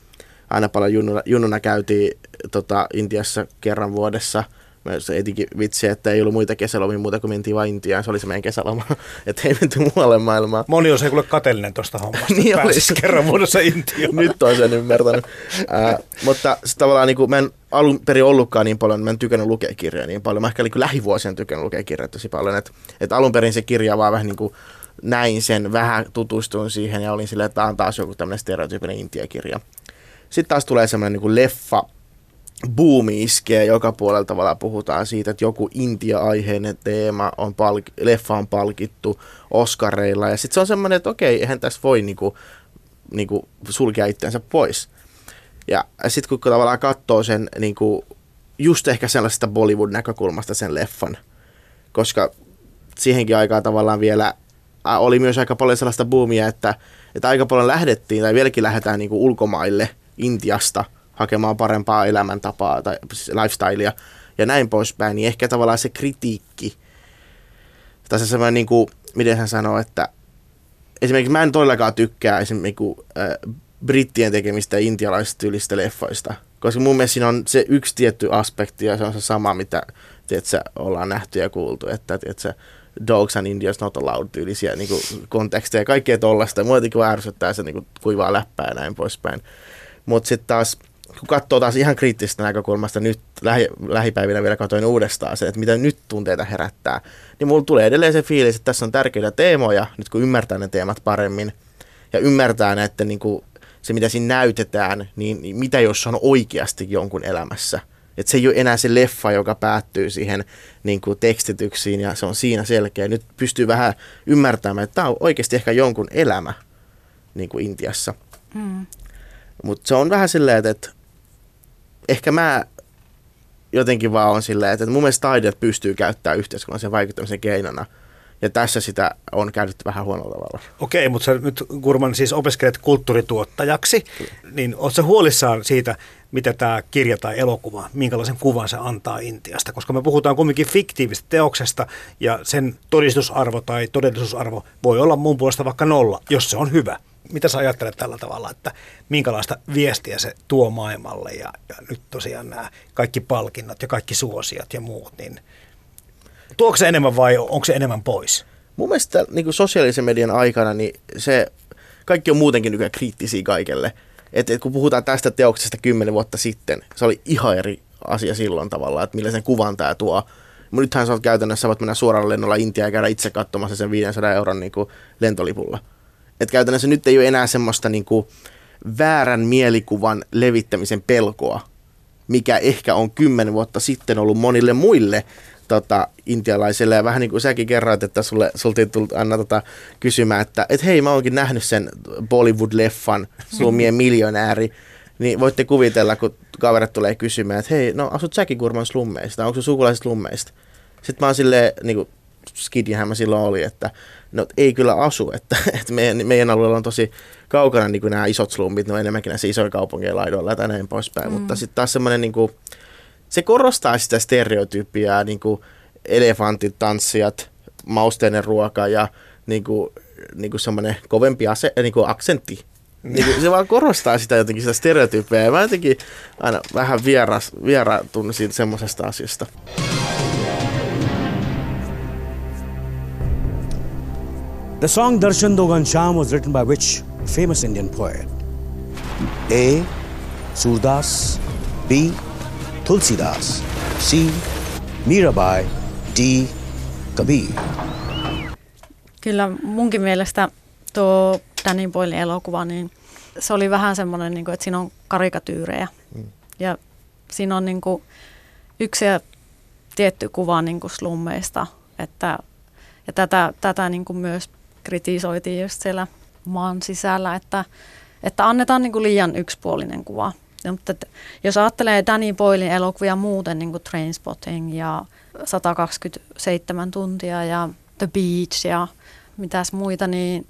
Aina paljon junnuna, junnuna käytiin tota, Intiassa kerran vuodessa – Mä etikin vitsi, että ei ollut muita kesälomia muuta kuin mentiin vain Intiaan. Se oli se meidän kesäloma, että ei menty muualle maailmaan.
Moni on se kuule katellinen tuosta hommasta,
niin
olisi kerran vuodessa Intiaan.
Nyt on sen ymmärtänyt. äh, mutta se tavallaan niin kuin, mä en alun perin ollutkaan niin paljon, mä en tykännyt lukea kirjoja niin paljon. Mä ehkä niin lähivuosien tykännyt lukea kirjoja tosi paljon. Että et alun perin se kirja vaan vähän niin kuin näin sen, vähän tutustuin siihen ja olin silleen, että tämä on taas joku tämmöinen stereotyyppinen Intia-kirja. Sitten taas tulee semmoinen niin leffa, buumi iskee joka puolella tavalla puhutaan siitä, että joku Intia-aiheinen teema on palk- leffa on palkittu Oscareilla ja sitten se on semmoinen, että okei, eihän tässä voi niinku, niinku sulkea itseänsä pois. Ja sitten kun tavallaan katsoo sen niinku, just ehkä sellaisesta Bollywood-näkökulmasta sen leffan, koska siihenkin aikaan tavallaan vielä oli myös aika paljon sellaista boomia, että, että aika paljon lähdettiin tai vieläkin lähdetään niinku ulkomaille Intiasta – hakemaan parempaa elämäntapaa tai siis lifestylea ja näin poispäin, niin ehkä tavallaan se kritiikki, tai se semmoinen, niin kuin, miten hän sanoo, että esimerkiksi mä en todellakaan tykkää esimerkiksi niin äh, brittien tekemistä intialaisista tyylistä leffoista, koska mun mielestä siinä on se yksi tietty aspekti ja se on se sama, mitä tiedätkö, ollaan nähty ja kuultu, että tiedätkö, dogs and Indians not allowed tyylisiä niin kuin, konteksteja ja kaikkea tollaista. Mua jotenkin ärsyttää se niin kuin, kuivaa läppää ja näin poispäin. Mutta sitten taas kun katsoo taas ihan kriittisestä näkökulmasta nyt lähi, lähipäivinä vielä katsoin uudestaan se, että mitä nyt tunteita herättää, niin mulla tulee edelleen se fiilis, että tässä on tärkeitä teemoja, nyt kun ymmärtää ne teemat paremmin ja ymmärtää, että niin kuin se mitä siinä näytetään, niin, niin mitä jos on oikeasti jonkun elämässä. Että se ei ole enää se leffa, joka päättyy siihen niin kuin tekstityksiin ja se on siinä selkeä. Nyt pystyy vähän ymmärtämään, että tämä on oikeasti ehkä jonkun elämä niin kuin Intiassa. Mm. Mutta se on vähän silleen, että ehkä mä jotenkin vaan on silleen, että mun mielestä taide pystyy käyttämään yhteiskunnallisen vaikuttamisen keinona. Ja tässä sitä on käytetty vähän huonolla tavalla.
Okei, mutta sä nyt Kurman siis opiskelet kulttuurituottajaksi, Kyllä. niin ootko huolissaan siitä, mitä tämä kirja tai elokuva, minkälaisen kuvan se antaa Intiasta? Koska me puhutaan kumminkin fiktiivisestä teoksesta ja sen todistusarvo tai todellisuusarvo voi olla mun puolesta vaikka nolla, jos se on hyvä mitä sä ajattelet tällä tavalla, että minkälaista viestiä se tuo maailmalle ja, ja nyt tosiaan nämä kaikki palkinnot ja kaikki suosiat ja muut, niin tuoko se enemmän vai onko se enemmän pois?
Mun mielestä niin kuin sosiaalisen median aikana niin se kaikki on muutenkin nykyään kriittisiä kaikelle. Et, et kun puhutaan tästä teoksesta kymmenen vuotta sitten, se oli ihan eri asia silloin tavallaan, että millaisen kuvan tämä tuo. Mutta nythän sä oot käytännössä, voit mennä suoraan lennolla Intiaan ja käydä itse katsomassa sen 500 euron niin kuin lentolipulla. Et käytännössä nyt ei ole enää semmoista niin kuin väärän mielikuvan levittämisen pelkoa, mikä ehkä on kymmenen vuotta sitten ollut monille muille tota, intialaisille. Ja vähän niin kuin säkin kerroit, että sulle, sulta tullut aina tota, kysymään, että et hei, mä oonkin nähnyt sen Bollywood-leffan Slumien miljonääri. Niin voitte kuvitella, kun kaverit tulee kysymään, että hei, no asut säkin Kurman slummeista, onko se sukulaiset slummeista? Sitten mä oon silleen, niin kuin skidinhän mä silloin oli, että no ei kyllä asu, että, että meidän, meidän alueella on tosi kaukana niin kuin nämä isot slummit, ne on enemmänkin näissä isoja kaupunkien laidoilla ja näin poispäin, mm. mutta sitten taas semmoinen niin kuin, se korostaa sitä stereotyyppiä, niin kuin elefantit, tanssijat, mausteinen ruoka ja niin kuin, niin kuin semmoinen kovempi ase, niin kuin aksentti. Niin kuin, se vaan korostaa sitä jotenkin sitä stereotyyppiä ja mä jotenkin aina vähän vieras, vieraatun siitä semmoisesta asiasta.
The song Darshan Do Ghanshyam was written by which famous Indian poet? A. Surdas, B. Tulsidas, C. Mirabai, D. Kabir.
Kyllä munkin mielestä tuo Danny Boylin elokuva, niin se oli vähän semmoinen, niin kuin, että siinä on karikatyyrejä. Mm. Ja siinä on niin kuin, yksi ja tietty kuva niin kuin slummeista. Että, ja tätä, tätä niin kuin myös kritisoitiin just siellä maan sisällä, että, että annetaan niin kuin liian yksipuolinen kuva. Ja, mutta että, jos ajattelee Danny Boylin elokuvia muuten, niin kuin Trainspotting ja 127 tuntia ja The Beach ja mitäs muita, niin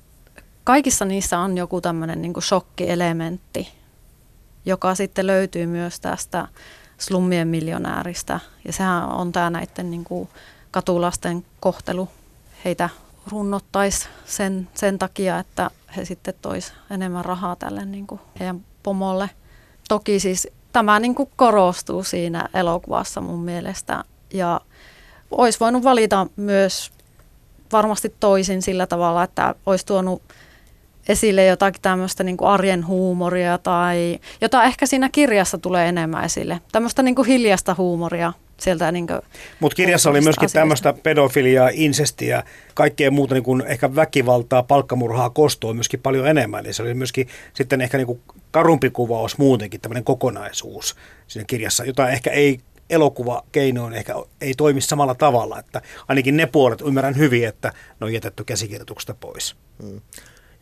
kaikissa niissä on joku tämmöinen niin shokkielementti, joka sitten löytyy myös tästä slummien miljonääristä. Ja sehän on tämä näiden niin kuin katulasten kohtelu. Heitä runnottaisi sen, sen takia, että he sitten tois enemmän rahaa tälle niin kuin heidän pomolle. Toki siis tämä niin kuin korostuu siinä elokuvassa mun mielestä. Ja olisi voinut valita myös varmasti toisin sillä tavalla, että olisi tuonut esille jotakin tämmöistä niin kuin arjen huumoria tai jota ehkä siinä kirjassa tulee enemmän esille. Tämmöistä niin kuin hiljasta huumoria sieltä niin
Mutta kirjassa oli myöskin asioista. tämmöistä pedofiliaa, insestiä, kaikkea muuta niin kuin ehkä väkivaltaa, palkkamurhaa, kostoa myöskin paljon enemmän. Eli se oli myöskin sitten ehkä niin kuin karumpi kuvaus muutenkin, tämmöinen kokonaisuus siinä kirjassa, jota ehkä ei elokuvakeinoin ehkä ei toimi samalla tavalla. Että ainakin ne puolet ymmärrän hyvin, että ne on jätetty käsikirjoituksesta pois. Hmm.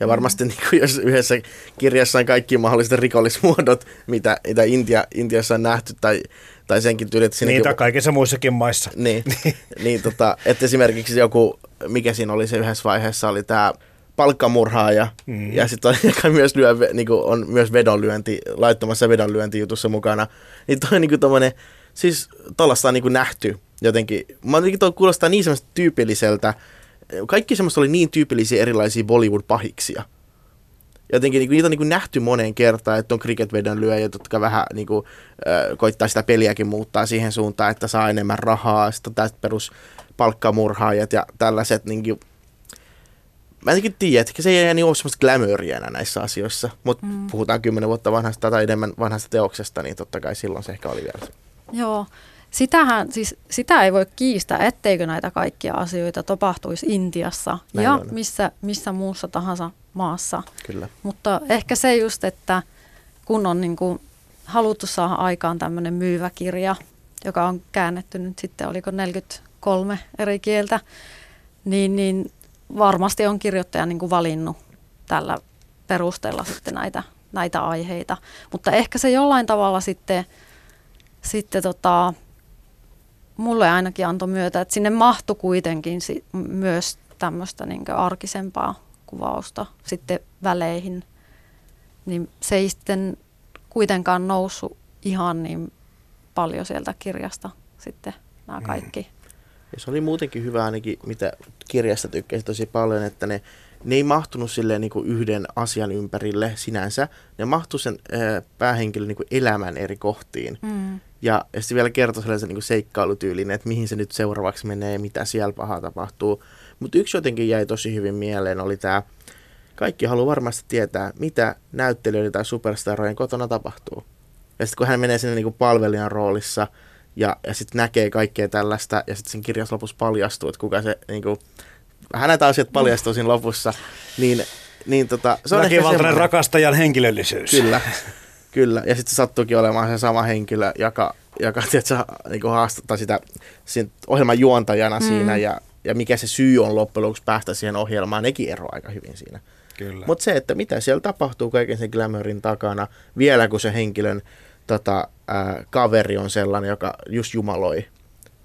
Ja varmasti niin kuin jos yhdessä kirjassa on kaikki mahdolliset rikollismuodot, mitä, mitä Intia, Intiassa on nähty, tai, tai senkin tyyli, että
Niitä niin, kaikissa muissakin maissa.
Niin, niin tota, että esimerkiksi joku, mikä siinä oli se yhdessä vaiheessa, oli tämä palkkamurhaaja, mm. ja sitten on, myös lyö, niin on myös vedonlyönti, laittomassa vedonlyöntijutussa mukana. Niin toi niin kuin siis tuollaista on niin nähty jotenkin. Mä jotenkin toi kuulostaa niin semmoista tyypilliseltä, kaikki semmoista oli niin tyypillisiä erilaisia Bollywood-pahiksia. Jotenkin niin kuin, niitä on niin kuin nähty moneen kertaan, että on cricket-vedon lyöjät, jotka vähän niin kuin, äh, koittaa sitä peliäkin muuttaa siihen suuntaan, että saa enemmän rahaa, sitten tästä perus palkkamurhaajat ja tällaiset. Niin kuin, mä en tiedä, että se ei niin ole semmoista glamouria enää näissä asioissa, mutta mm. puhutaan kymmenen vuotta vanhasta tai enemmän vanhasta teoksesta, niin totta kai silloin se ehkä oli vielä.
Joo, Sitähän, siis, sitä ei voi kiistää, etteikö näitä kaikkia asioita tapahtuisi Intiassa Näin ja missä, missä muussa tahansa maassa.
Kyllä.
Mutta ehkä se just, että kun on niin kuin haluttu saada aikaan tämmöinen myyvä kirja, joka on käännetty nyt sitten, oliko 43 eri kieltä, niin, niin varmasti on kirjoittaja niin kuin valinnut tällä perusteella sitten näitä, näitä aiheita. Mutta ehkä se jollain tavalla sitten, sitten tota, mulle ainakin antoi myötä, että sinne mahtui kuitenkin si- myös tämmöistä niin arkisempaa kuvausta sitten väleihin. Niin se ei sitten kuitenkaan noussut ihan niin paljon sieltä kirjasta sitten nämä mm. kaikki. Mm.
Ja se oli muutenkin hyvä ainakin, mitä kirjasta tykkäsin tosi paljon, että ne, ne ei mahtunut silleen niin kuin yhden asian ympärille sinänsä. Ne mahtui sen äh, päähenkilön niin kuin elämän eri kohtiin. Mm. Ja, ja sitten vielä kertoi sellaisen niin seikkailutyylin, että mihin se nyt seuraavaksi menee mitä siellä pahaa tapahtuu. Mutta yksi jotenkin jäi tosi hyvin mieleen, oli tämä, kaikki haluaa varmasti tietää, mitä näyttelijöiden tai superstarojen kotona tapahtuu. Ja sitten kun hän menee sinne niin palvelijan roolissa, ja, ja sitten näkee kaikkea tällaista, ja sitten sen kirjassa lopussa paljastuu, että kuka se, niin kuin, näitä asiat paljastuu siinä lopussa, niin, niin tota, se on ehkä
Väkivaltainen rakastajan henkilöllisyys.
Kyllä, kyllä. Ja sitten se sattuukin olemaan se sama henkilö, joka, joka tiedätkö, niin haastattaa sitä sen ohjelman juontajana mm. siinä, ja, ja mikä se syy on loppujen lopuksi päästä siihen ohjelmaan, nekin eroaa aika hyvin siinä.
Kyllä.
Mutta se, että mitä siellä tapahtuu kaiken sen glamourin takana, vielä kun se henkilön tota, ää, kaveri on sellainen, joka just jumaloi,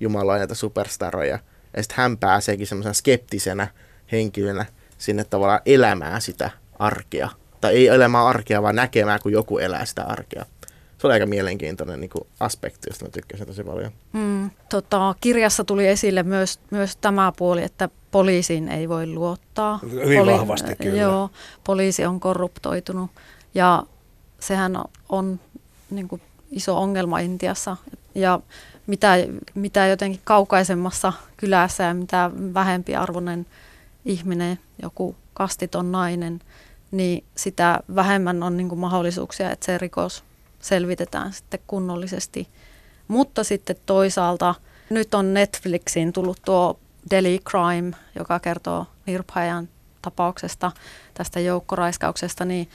jumaloi näitä superstaroja. Ja sitten hän pääseekin semmoisen skeptisenä henkilönä sinne tavallaan elämään sitä arkea. Tai ei elämään arkea, vaan näkemään, kun joku elää sitä arkea. Se oli aika mielenkiintoinen niin kuin aspekti, josta mä tykkäsin tosi paljon.
Mm, tota, kirjassa tuli esille myös, myös tämä puoli, että poliisiin ei voi luottaa.
Hyvin vahvasti, kyllä.
Joo, poliisi on korruptoitunut ja sehän on, on niin kuin iso ongelma Intiassa. Ja mitä, mitä jotenkin kaukaisemmassa kylässä ja mitä vähempi arvoinen ihminen, joku kastiton nainen, niin sitä vähemmän on niin kuin mahdollisuuksia, että se rikos selvitetään sitten kunnollisesti. Mutta sitten toisaalta nyt on Netflixiin tullut tuo Delhi Crime, joka kertoo Nirpajan tapauksesta, tästä joukkoraiskauksesta, niin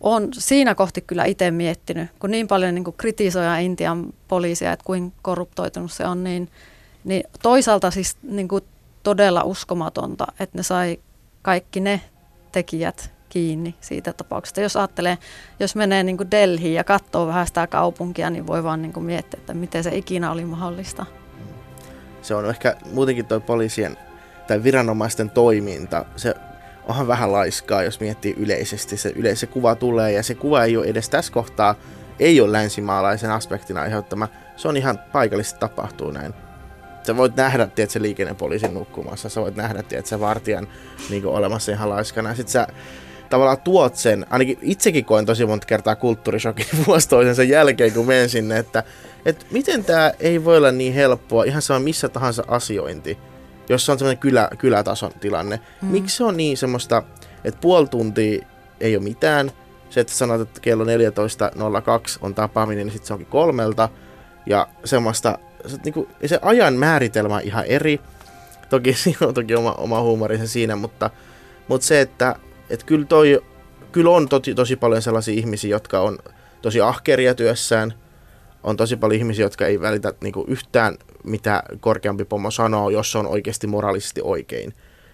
on siinä kohti kyllä itse miettinyt, kun niin paljon niin kuin kritisoidaan Intian poliisia, että kuinka korruptoitunut se on, niin, niin toisaalta siis niin kuin todella uskomatonta, että ne sai kaikki ne tekijät kiinni siitä tapauksesta. Jos ajattelee, jos menee niin kuin Delhiin ja katsoo vähän sitä kaupunkia, niin voi vaan niin kuin miettiä, että miten se ikinä oli mahdollista.
se on ehkä muutenkin toi poliisien tai viranomaisten toiminta, se onhan vähän laiskaa, jos miettii yleisesti. Se yleisen kuva tulee ja se kuva ei ole edes tässä kohtaa, ei ole länsimaalaisen aspektin aiheuttama. Se on ihan paikallisesti tapahtuu näin. Sä voit nähdä, tiedät, se liikennepoliisin nukkumassa, sä voit nähdä, tiedät, se vartijan niin olemassa ihan laiskana. Sitten sä tavallaan tuot sen, ainakin itsekin koen tosi monta kertaa kulttuurishokin vuosi toisensa jälkeen, kun menen sinne, että, että miten tämä ei voi olla niin helppoa, ihan sama missä tahansa asiointi, jos se on semmoinen kylä, kylätason tilanne. Mm. Miksi se on niin semmoista, että puoli tuntia ei ole mitään, se, että sanot, että kello 14.02 on tapaaminen, niin sitten se onkin kolmelta, ja semmoista, se, niinku, se ajan määritelmä on ihan eri, toki siinä on toki oma, oma huumorinsa siinä, mutta, mutta se, että et kyllä, toi, kyllä on tosi, tosi paljon sellaisia ihmisiä, jotka on tosi ahkeria työssään. On tosi paljon ihmisiä, jotka ei välitä niinku yhtään, mitä korkeampi pomo sanoo, jos se on oikeasti moraalisesti oikein.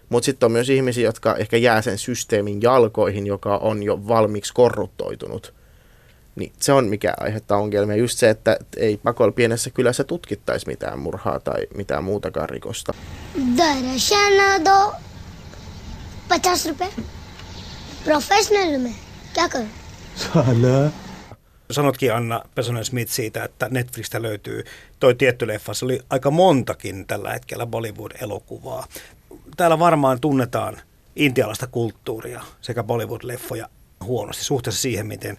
Mutta sitten on myös ihmisiä, jotka ehkä jää sen systeemin jalkoihin, joka on jo valmiiksi korruptoitunut. Niin se on mikä aiheuttaa ongelmia. Just se, että ei pakolla pienessä kylässä tutkittaisi mitään murhaa tai mitään muutakaan rikosta.
दर्शन दो पचास रुपए प्रोफेशनल में क्या करूं
Sanotkin Anna Pesonen Smith siitä, että Netflixistä löytyy toi tietty leffa. Se oli aika montakin tällä hetkellä Bollywood-elokuvaa. Täällä varmaan tunnetaan intialaista kulttuuria sekä Bollywood-leffoja huonosti suhteessa siihen, miten,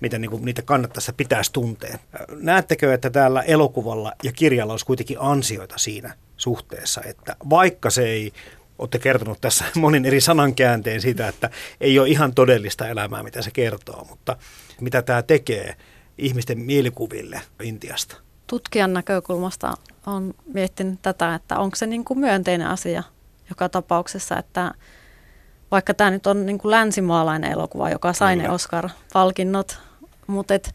miten niin kuin niitä kannattaisi pitäisi tuntea. Näettekö, että täällä elokuvalla ja kirjalla olisi kuitenkin ansioita siinä suhteessa, että vaikka se ei olette kertonut tässä monin eri sanankäänteen siitä, että ei ole ihan todellista elämää, mitä se kertoo, mutta mitä tämä tekee ihmisten mielikuville Intiasta?
Tutkijan näkökulmasta on miettinyt tätä, että onko se niin kuin myönteinen asia joka tapauksessa, että vaikka tämä nyt on niin kuin länsimaalainen elokuva, joka sai ne. Oscar-palkinnot, mutta et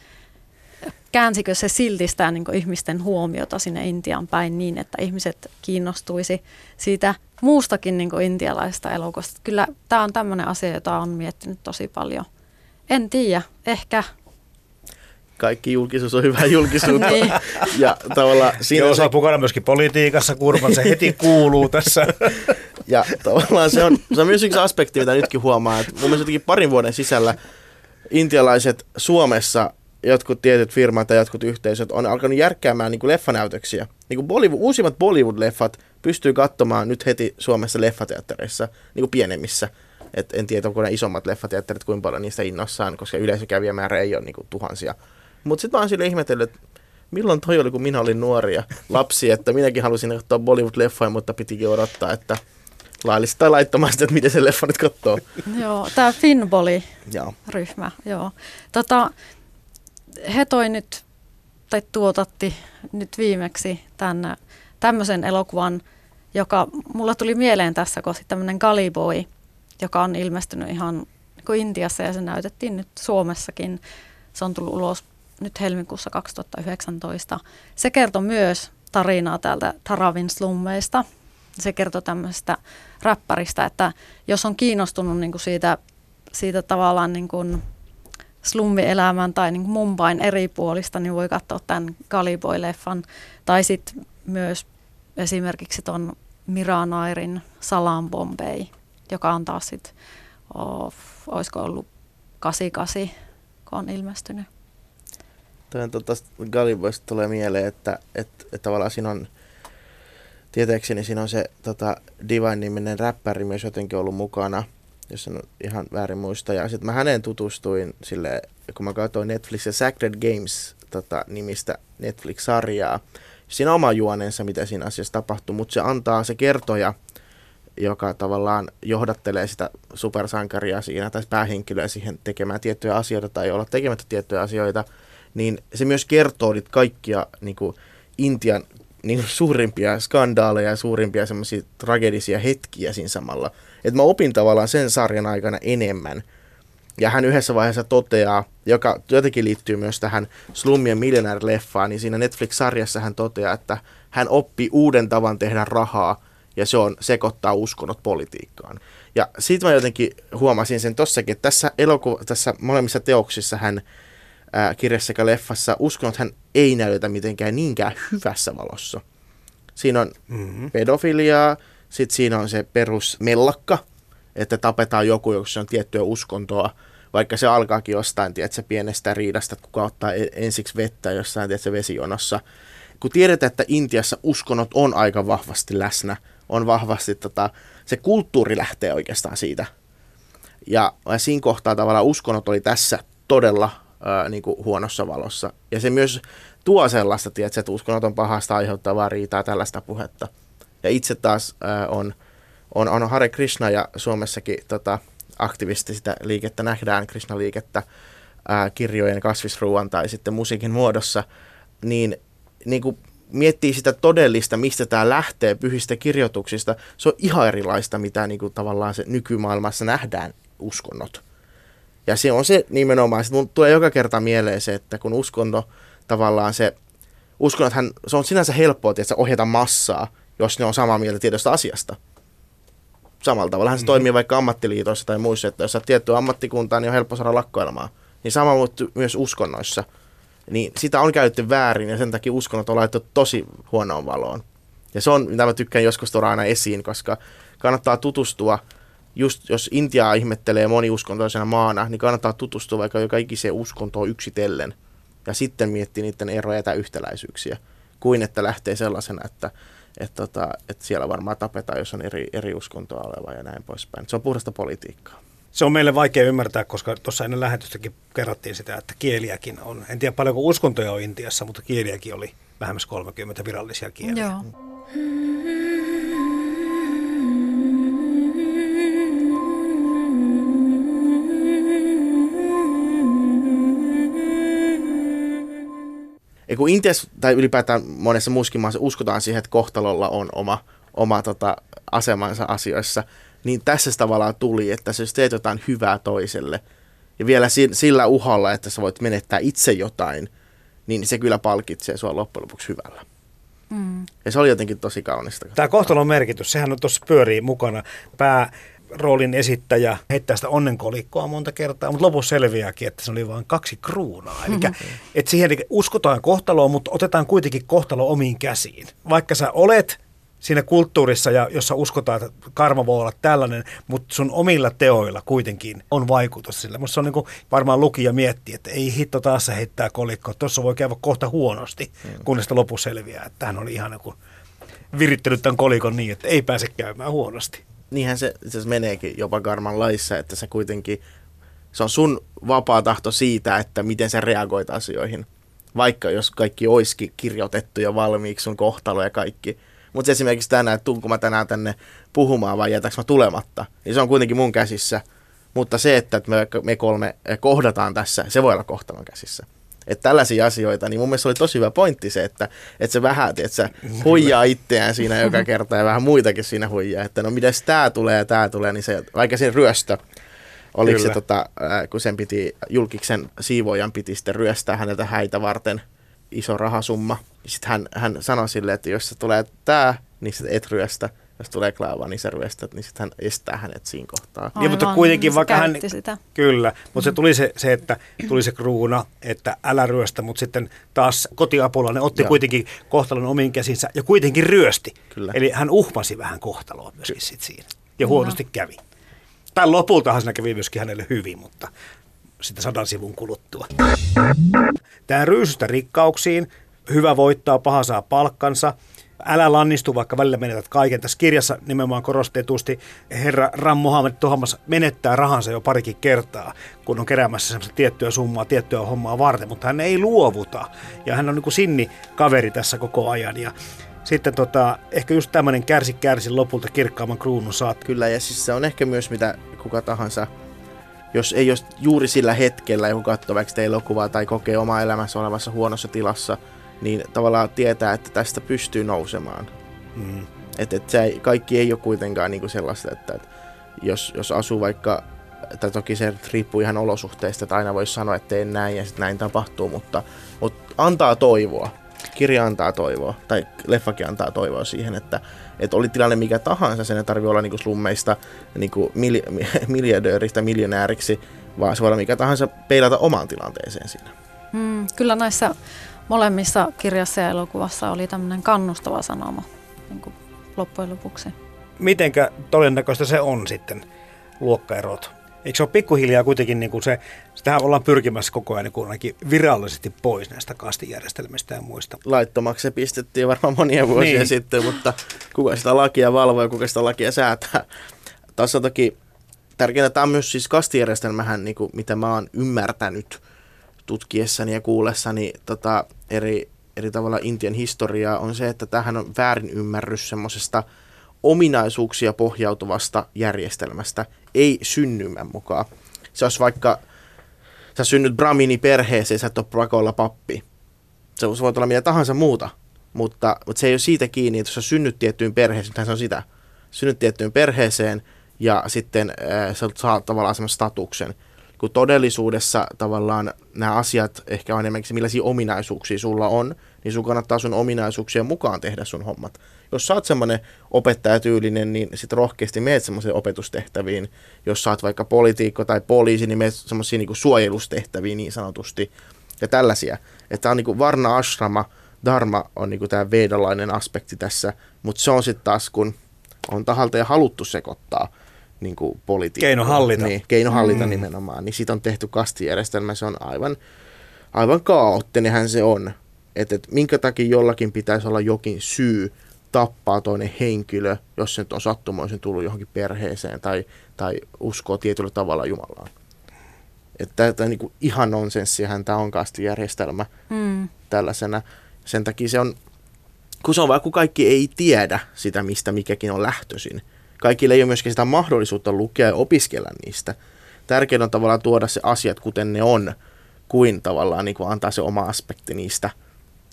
käänsikö se silti sitä niin kuin ihmisten huomiota sinne Intian päin niin, että ihmiset kiinnostuisi siitä muustakin niin kuin intialaisesta elokuvasta. Kyllä tämä on tämmöinen asia, jota on miettinyt tosi paljon. En tiedä, ehkä
Kaikki julkisuus on hyvää julkisuutta.
Niin.
ja tavallaan siinä
Joo,
on
se on mukana myöskin politiikassa, kurvan, se heti kuuluu tässä.
Ja tavallaan se on, se on myös yksi aspekti, mitä nytkin huomaa, että mun mielestä jotenkin parin vuoden sisällä intialaiset Suomessa jotkut tietyt firmat tai jotkut yhteisöt on alkanut järkkäämään niin kuin leffanäytöksiä. Niin kuin Bollywood, uusimmat Bollywood-leffat pystyy katsomaan nyt heti Suomessa leffateattereissa, niin kuin pienemmissä. Et en tiedä, onko ne isommat leffateatterit, kuinka paljon niistä innossaan, koska yleisökävijämäärä ei ole niin kuin tuhansia. Mutta sitten mä oon sille ihmetellyt, että milloin toi oli, kun minä olin nuori ja lapsi, että minäkin halusin katsoa Bollywood-leffoja, mutta pitikin odottaa, että laillista tai laittomasti, että miten se leffa nyt katsoo.
joo, tämä Finboli
Joo.
Tota, he toi nyt tai tuotatti nyt viimeksi tämän, tämmöisen elokuvan, joka mulla tuli mieleen tässä, kun tämmöinen Gully joka on ilmestynyt ihan niin Intiassa ja se näytettiin nyt Suomessakin. Se on tullut ulos nyt helmikuussa 2019. Se kertoo myös tarinaa täältä Taravin slummeista. Se kertoo tämmöisestä räppäristä, että jos on kiinnostunut niin kuin siitä, siitä tavallaan niin kuin slummielämän tai niin kuin Mumbain eri puolista, niin voi katsoa tämän Galiboy-leffan. Tai sitten myös esimerkiksi tuon Mira Nairin Salam Bombay, joka on taas sitten, oh, olisiko ollut 88, kun on ilmestynyt.
Tuon tuota, Galiboista tulee mieleen, että, että, että tavallaan siinä on, tietääkseni siinä on se tota, Divine-niminen räppäri myös jotenkin ollut mukana, jos en ihan väärin muista. Ja sitten mä häneen tutustuin sille, kun mä katsoin Netflix ja Sacred Games tota, nimistä Netflix-sarjaa. Siinä on oma juonensa, mitä siinä asiassa tapahtuu, mutta se antaa se kertoja, joka tavallaan johdattelee sitä supersankaria siinä, tai päähenkilöä siihen tekemään tiettyjä asioita tai olla tekemättä tiettyjä asioita – niin se myös kertoo niitä kaikkia niin kuin Intian niin kuin suurimpia skandaaleja ja suurimpia semmoisia tragedisia hetkiä siinä samalla. Että mä opin tavallaan sen sarjan aikana enemmän. Ja hän yhdessä vaiheessa toteaa, joka jotenkin liittyy myös tähän Slummien Millionaire-leffaan, niin siinä Netflix-sarjassa hän toteaa, että hän oppi uuden tavan tehdä rahaa, ja se on sekoittaa uskonnot politiikkaan. Ja siitä mä jotenkin huomasin sen tossakin, että tässä, elokuva, tässä molemmissa teoksissa hän ää, kirjassa sekä leffassa, uskon, että hän ei näytä mitenkään niinkään hyvässä valossa. Siinä on mm-hmm. pedofiliaa, sitten siinä on se perus mellakka, että tapetaan joku, jos on tiettyä uskontoa, vaikka se alkaakin jostain, tiedätkö, pienestä riidasta, että kuka ottaa e-, ensiksi vettä jossain, tiedätkö, vesijonossa. Kun tiedetään, että Intiassa uskonnot on aika vahvasti läsnä, on vahvasti, tota, se kulttuuri lähtee oikeastaan siitä. Ja siinä kohtaa tavallaan uskonnot oli tässä todella ää, niin kuin huonossa valossa. Ja se myös tuo sellaista, tiedätkö, että uskonnoton pahasta aiheuttavaa riitaa tällaista puhetta. Ja itse taas ää, on, on, on Hare Krishna ja Suomessakin tota, aktivisti sitä liikettä nähdään, Krishna-liikettä ää, kirjojen, kasvisruuan tai sitten musiikin muodossa, niin, niin kuin miettii sitä todellista, mistä tämä lähtee pyhistä kirjoituksista, se on ihan erilaista, mitä niin kuin tavallaan se nykymaailmassa nähdään uskonnot. Ja se on se nimenomaan, mun tulee joka kerta mieleen se, että kun uskonto tavallaan se, uskonnothan, se on sinänsä helppoa, että ohjata massaa, jos ne on samaa mieltä tiedosta asiasta. Samalla tavalla se toimii vaikka ammattiliitoissa tai muissa, että jos sä tietty ammattikuntaa, niin on helppo saada lakkoilmaa. Niin sama myös uskonnoissa. Niin sitä on käytetty väärin ja sen takia uskonnot on laitettu tosi huonoon valoon. Ja se on, mitä mä tykkään joskus tuoda aina esiin, koska kannattaa tutustua – just jos Intiaa ihmettelee moniuskontoisena maana, niin kannattaa tutustua vaikka joka ikiseen uskontoon yksitellen ja sitten miettiä niiden eroja ja yhtäläisyyksiä, kuin että lähtee sellaisena, että, että, tota, että siellä varmaan tapetaan, jos on eri, eri uskontoa oleva ja näin poispäin. Se on puhdasta politiikkaa.
Se on meille vaikea ymmärtää, koska tuossa ennen lähetystäkin kerrottiin sitä, että kieliäkin on. En tiedä paljonko uskontoja on Intiassa, mutta kieliäkin oli vähemmän 30 virallisia kieliä. Joo.
Ja kun Intiassa tai ylipäätään monessa muussakin maassa uskotaan siihen, että kohtalolla on oma, oma tota, asemansa asioissa, niin tässä tavallaan tuli, että jos teet jotain hyvää toiselle, ja vielä sillä uhalla, että sä voit menettää itse jotain, niin se kyllä palkitsee sua loppujen lopuksi hyvällä. Mm. Ja se oli jotenkin tosi kaunista.
Tämä kohtalon merkitys, sehän on tuossa pyörii mukana. Pää roolin esittäjä heittää sitä onnenkolikkoa monta kertaa, mutta lopussa selviääkin, että se oli vain kaksi kruunaa. Eli mm-hmm. että siihen uskotaan kohtaloon, mutta otetaan kuitenkin kohtalo omiin käsiin. Vaikka sä olet siinä kulttuurissa, ja jossa uskotaan, että karma voi olla tällainen, mutta sun omilla teoilla kuitenkin on vaikutus sillä. Mutta se on niin kuin varmaan lukija miettii, että ei hitto taas se heittää kolikkoa, tuossa voi käydä kohta huonosti, mm. kunnes sitä lopussa selviää, että hän oli ihan niin virittänyt tämän kolikon niin, että ei pääse käymään huonosti
niinhän se itse meneekin jopa karman laissa, että se kuitenkin, se on sun vapaa tahto siitä, että miten sä reagoit asioihin. Vaikka jos kaikki olisikin kirjoitettu jo valmiiksi, sun kohtalo ja kaikki. Mutta esimerkiksi tänään, että tuunko mä tänään tänne puhumaan vai jätäks mä tulematta, niin se on kuitenkin mun käsissä. Mutta se, että me, me kolme kohdataan tässä, se voi olla kohtalon käsissä. Että tällaisia asioita, niin mun mielestä oli tosi hyvä pointti se, että, että se vähän, että se huijaa itseään siinä joka kerta ja vähän muitakin siinä huijaa, että no mitäs tää tulee ja tää tulee, niin se, vaikka siinä ryöstö, oliko
Kyllä.
se tota, kun sen piti, julkiksen siivoajan piti sitten ryöstää häneltä häitä varten iso rahasumma, niin sitten hän, hän sanoi silleen, että jos se tulee tää, niin sit et ryöstä, jos tulee klaava, niin sä ryöstät, niin sitten hän estää hänet siinä kohtaa.
Niin, mutta
Aivan,
kuitenkin
se
vaikka hän...
Sitä.
Kyllä, mutta se tuli se, se, että tuli se kruuna, että älä ryöstä, mutta sitten taas kotiapulainen otti
Joo.
kuitenkin kohtalon omiin käsinsä ja kuitenkin ryösti.
Kyllä.
Eli hän uhmasi vähän kohtaloa myöskin sit siinä. Ja huonosti kävi. Tai lopultahan siinä kävi myöskin hänelle hyvin, mutta sitten sadan sivun kuluttua. Tämä ryysystä rikkauksiin, hyvä voittaa, paha saa palkkansa. Älä lannistu, vaikka välillä menetät kaiken. Tässä kirjassa nimenomaan korostetusti herra Ram Mohammed Tohamas menettää rahansa jo parikin kertaa, kun on keräämässä semmoista tiettyä summaa, tiettyä hommaa varten, mutta hän ei luovuta. Ja hän on niin kuin sinni kaveri tässä koko ajan. Ja sitten tota, ehkä just tämmöinen kärsi kärsi lopulta kirkkaamman kruunun saat.
Kyllä, ja siis se on ehkä myös mitä kuka tahansa, jos ei ole juuri sillä hetkellä joku katsoo vaikka elokuvaa tai kokee oma elämässä olevassa huonossa tilassa, niin tavallaan tietää, että tästä pystyy nousemaan.
Mm.
Että et se ei, kaikki ei ole kuitenkaan niinku sellaista, että et jos, jos asuu vaikka, tai toki se riippuu ihan olosuhteista, että aina voisi sanoa, että teen näin ja sitten näin tapahtuu, mutta, mutta antaa toivoa. Kirja antaa toivoa, tai leffakin antaa toivoa siihen, että, että oli tilanne mikä tahansa, sen ei tarvitse olla niinku slummeista niinku mil, miljardööristä miljonääriksi, vaan se voi olla mikä tahansa peilata omaan tilanteeseen siinä.
Mm, kyllä näissä molemmissa kirjassa ja elokuvassa oli tämmöinen kannustava sanoma niin kuin loppujen lopuksi.
Mitenkä todennäköistä se on sitten, luokkaerot? Eikö se ole pikkuhiljaa kuitenkin niin kuin se, sitähän ollaan pyrkimässä koko ajan niin kuin ainakin virallisesti pois näistä kastijärjestelmistä ja muista.
laittomaksi se pistettiin varmaan monia vuosia
Niin.
sitten, mutta kuka sitä lakia valvoo ja kuka sitä lakia säätää. Tässä on toki tärkeää, tämä on myös siis kastijärjestelmähän, niin kuin, mitä mä oon ymmärtänyt tutkiessani ja kuullessani tota, eri, eri tavalla Intian historiaa, on se, että tähän on väärin ymmärrys semmoisesta ominaisuuksia pohjautuvasta järjestelmästä, ei synnymän mukaan. Se olisi vaikka, sä synnyt Brahmini perheeseen, sä et ole pappi, se voi olla mitä tahansa muuta, mutta, mutta se ei ole siitä kiinni, että jos sä synnyt tiettyyn perheeseen, se on sitä, synnyt tiettyyn perheeseen ja sitten äh, sä saat tavallaan semmoisen statuksen. Kun todellisuudessa tavallaan nämä asiat ehkä on enemmänkin se, millaisia ominaisuuksia sulla on, niin sun kannattaa sun ominaisuuksien mukaan tehdä sun hommat. Jos sä oot semmoinen opettajatyylinen, niin sit rohkeasti meet semmoisiin opetustehtäviin. Jos sä oot vaikka politiikko tai poliisi, niin meet semmoisiin niin suojelustehtäviin niin sanotusti. Ja tällaisia. Että on niinku varna ashrama, dharma on niinku tämä vedalainen aspekti tässä, mutta se on sitten taas, kun on tahalta ja haluttu sekoittaa niin kuin politiikkaa.
Keino hallita.
Niin, keino hallita mm. nimenomaan. Niin siitä on tehty kastijärjestelmä, se on aivan, aivan kaoottinenhän se on. Että et, minkä takia jollakin pitäisi olla jokin syy tappaa toinen henkilö, jos se nyt on sattumoisin tullut johonkin perheeseen tai, tai uskoo tietyllä tavalla Jumalaan. Että tämä on niin ihan nonsenssihän tämä on kastijärjestelmä
Mm.
tällaisena. Sen takia se on, kun se on vaan, kun kaikki ei tiedä sitä, mistä mikäkin on lähtöisin. Kaikille ei ole myöskään sitä mahdollisuutta lukea ja opiskella niistä. Tärkeintä on tavallaan tuoda se asiat kuten ne on, kuin tavallaan niin kuin antaa se oma aspekti niistä.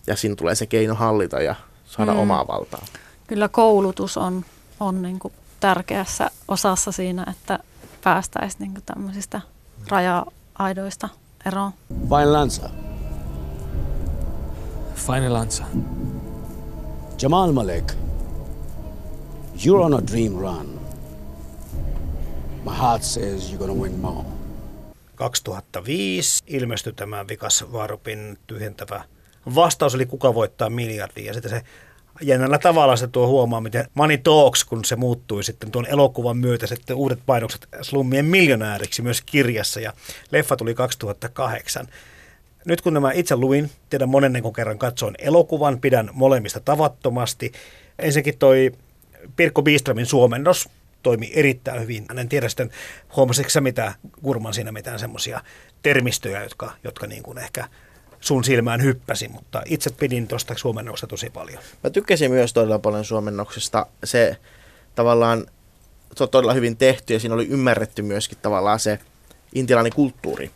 Ja siinä tulee se keino hallita ja saada
Mm.
omaa valtaa.
Kyllä koulutus on, on niin kuin tärkeässä osassa siinä, että päästäisiin niin kuin tämmöisistä raja-aidoista eroon.
Final answer.
Final answer.
Jamal Malik, you're on a dream run. My heart says you're gonna win more.
2005 ilmestyi tämä Vikas Varupin tyhjentävä vastaus, eli kuka voittaa miljardin. Ja sitten se jännällä tavalla se tuo huomaa, miten Money Talks, kun se muuttui sitten tuon elokuvan myötä sitten uudet painokset slummien miljonääriksi myös kirjassa. Ja leffa tuli 2008. Nyt kun nämä itse luin, tiedän kun kerran katsoin elokuvan, pidän molemmista tavattomasti. Ensinnäkin toi Pirkko Biströmin suomennos toimi erittäin hyvin. En tiedä sitten, huomasitko sä mitä, Gurman siinä mitään semmoisia termistöjä, jotka, jotka niin kuin ehkä sun silmään hyppäsi, mutta itse pidin tuosta suomennoksesta tosi paljon.
Mä tykkäsin myös todella paljon suomennoksesta. Se tavallaan, se on todella hyvin tehty ja siinä oli ymmärretty myöskin tavallaan se intialainen kulttuuri.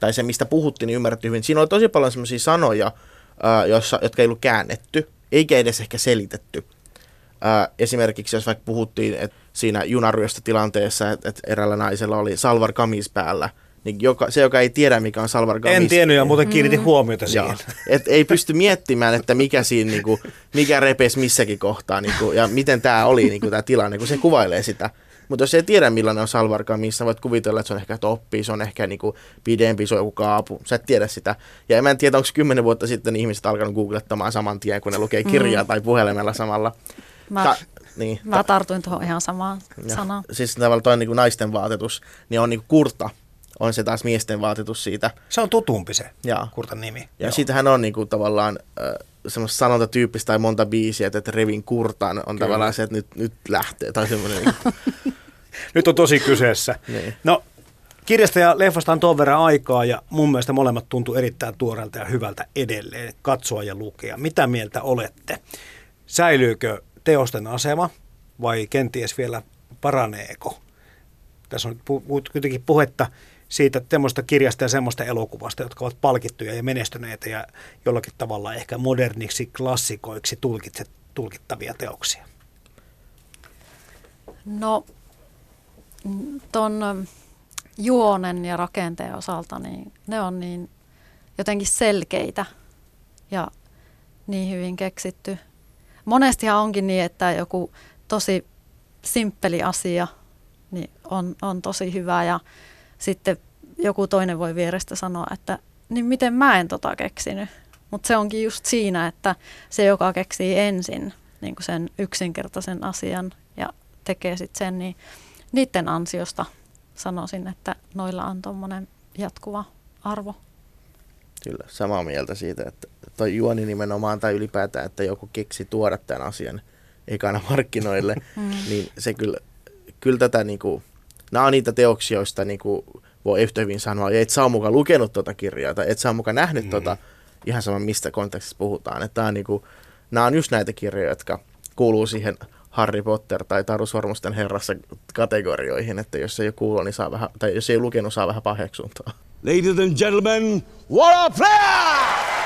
tai se, mistä puhuttiin, niin ymmärretty hyvin. Siinä oli tosi paljon semmoisia sanoja, jossa, jotka ei ollut käännetty, eikä edes ehkä selitetty. Ää, esimerkiksi jos vaikka puhuttiin, että siinä junaryöstötilanteessa, että, että eräällä naisella oli salvar kamis päällä, niin joka, se, joka ei tiedä, mikä on salvar kamis,
En tiennyt ja muuten kiinnitin huomiota siihen.
Joo. Et ei pysty miettimään, että mikä siinä, niinku, mikä repes missäkin kohtaa niinku, ja miten tämä oli niinku, tämä tilanne, kun se kuvailee sitä. Mutta jos ei tiedä, millainen on salvarka, missä voit kuvitella, että se on ehkä toppi, se on ehkä niinku, pidempi, se on joku kaapu. Sä et tiedä sitä. Ja en tiedä, onko kymmenen vuotta sitten ihmiset alkanut googlettamaan saman tien, kun ne lukee kirjaa mm. tai puhelimella samalla.
Mä,
Ta- niin.
mä tartuin tuohon ihan samaan
Ja
sanaan.
Siis tavallaan toi niin naisten vaatetus, niin on niin kurta, on se taas miesten vaatetus siitä.
Se on tutumpi se
Jaa.
Kurtan nimi.
Ja
Joo.
siitähän on niinku tavallaan äh, semmoista sanontatyyppistä tai monta biisiä, että, että revin kurtaan on Kyllä. tavallaan se, että nyt, nyt lähtee. Tai semmoinen, niinku,
Nyt on tosi kyseessä.
Niin.
No, kirjasta ja leffasta on tuon verran aikaa ja mun mielestä molemmat tuntuu erittäin tuoreelta ja hyvältä edelleen katsoa ja lukea. Mitä mieltä olette? Säilyykö teosten asema vai kenties vielä paraneeko? Tässä on kuitenkin puhetta siitä semmoista kirjasta ja semmoista elokuvasta, jotka ovat palkittuja ja menestyneitä ja jollakin tavalla ehkä moderniksi klassikoiksi tulkittavia teoksia.
No, ton ähm, juonen ja rakenteen osalta, niin ne on niin jotenkin selkeitä ja niin hyvin keksitty. Monestihan onkin niin, että joku tosi simppeli asia niin on, on tosi hyvä ja sitten joku toinen voi vierestä sanoa, että niin miten mä en tota keksinyt. Mutta se onkin just siinä, että se, joka keksii ensin niin sen yksinkertaisen asian ja tekee sitten sen, niin niiden ansiosta sanoisin, että noilla on tuommoinen jatkuva arvo.
kyllä, samaa mieltä siitä, että toi juoni nimenomaan tai ylipäätään, että joku keksi tuoda tämän asian ekana markkinoille,
Mm.
niin se kyllä, kyllä tätä niinku, nämä on niitä teoksia, joista niinku voi yhtä hyvin sanoa, ja et sä mukaan lukenut tuota kirjaa, tai et sä mukaan nähnyt mm. tota, ihan sama mistä kontekstissa puhutaan, että tää on niinku, nämä on just näitä kirjoja, jotka kuuluu siihen Harry Potter tai Taru Sormusten herrassa kategorioihin, että jos ei ole kuullut, niin saa vähän, tai jos ei ole lukenut, saa vähän paheksuntaa.
Ladies and gentlemen, what a player!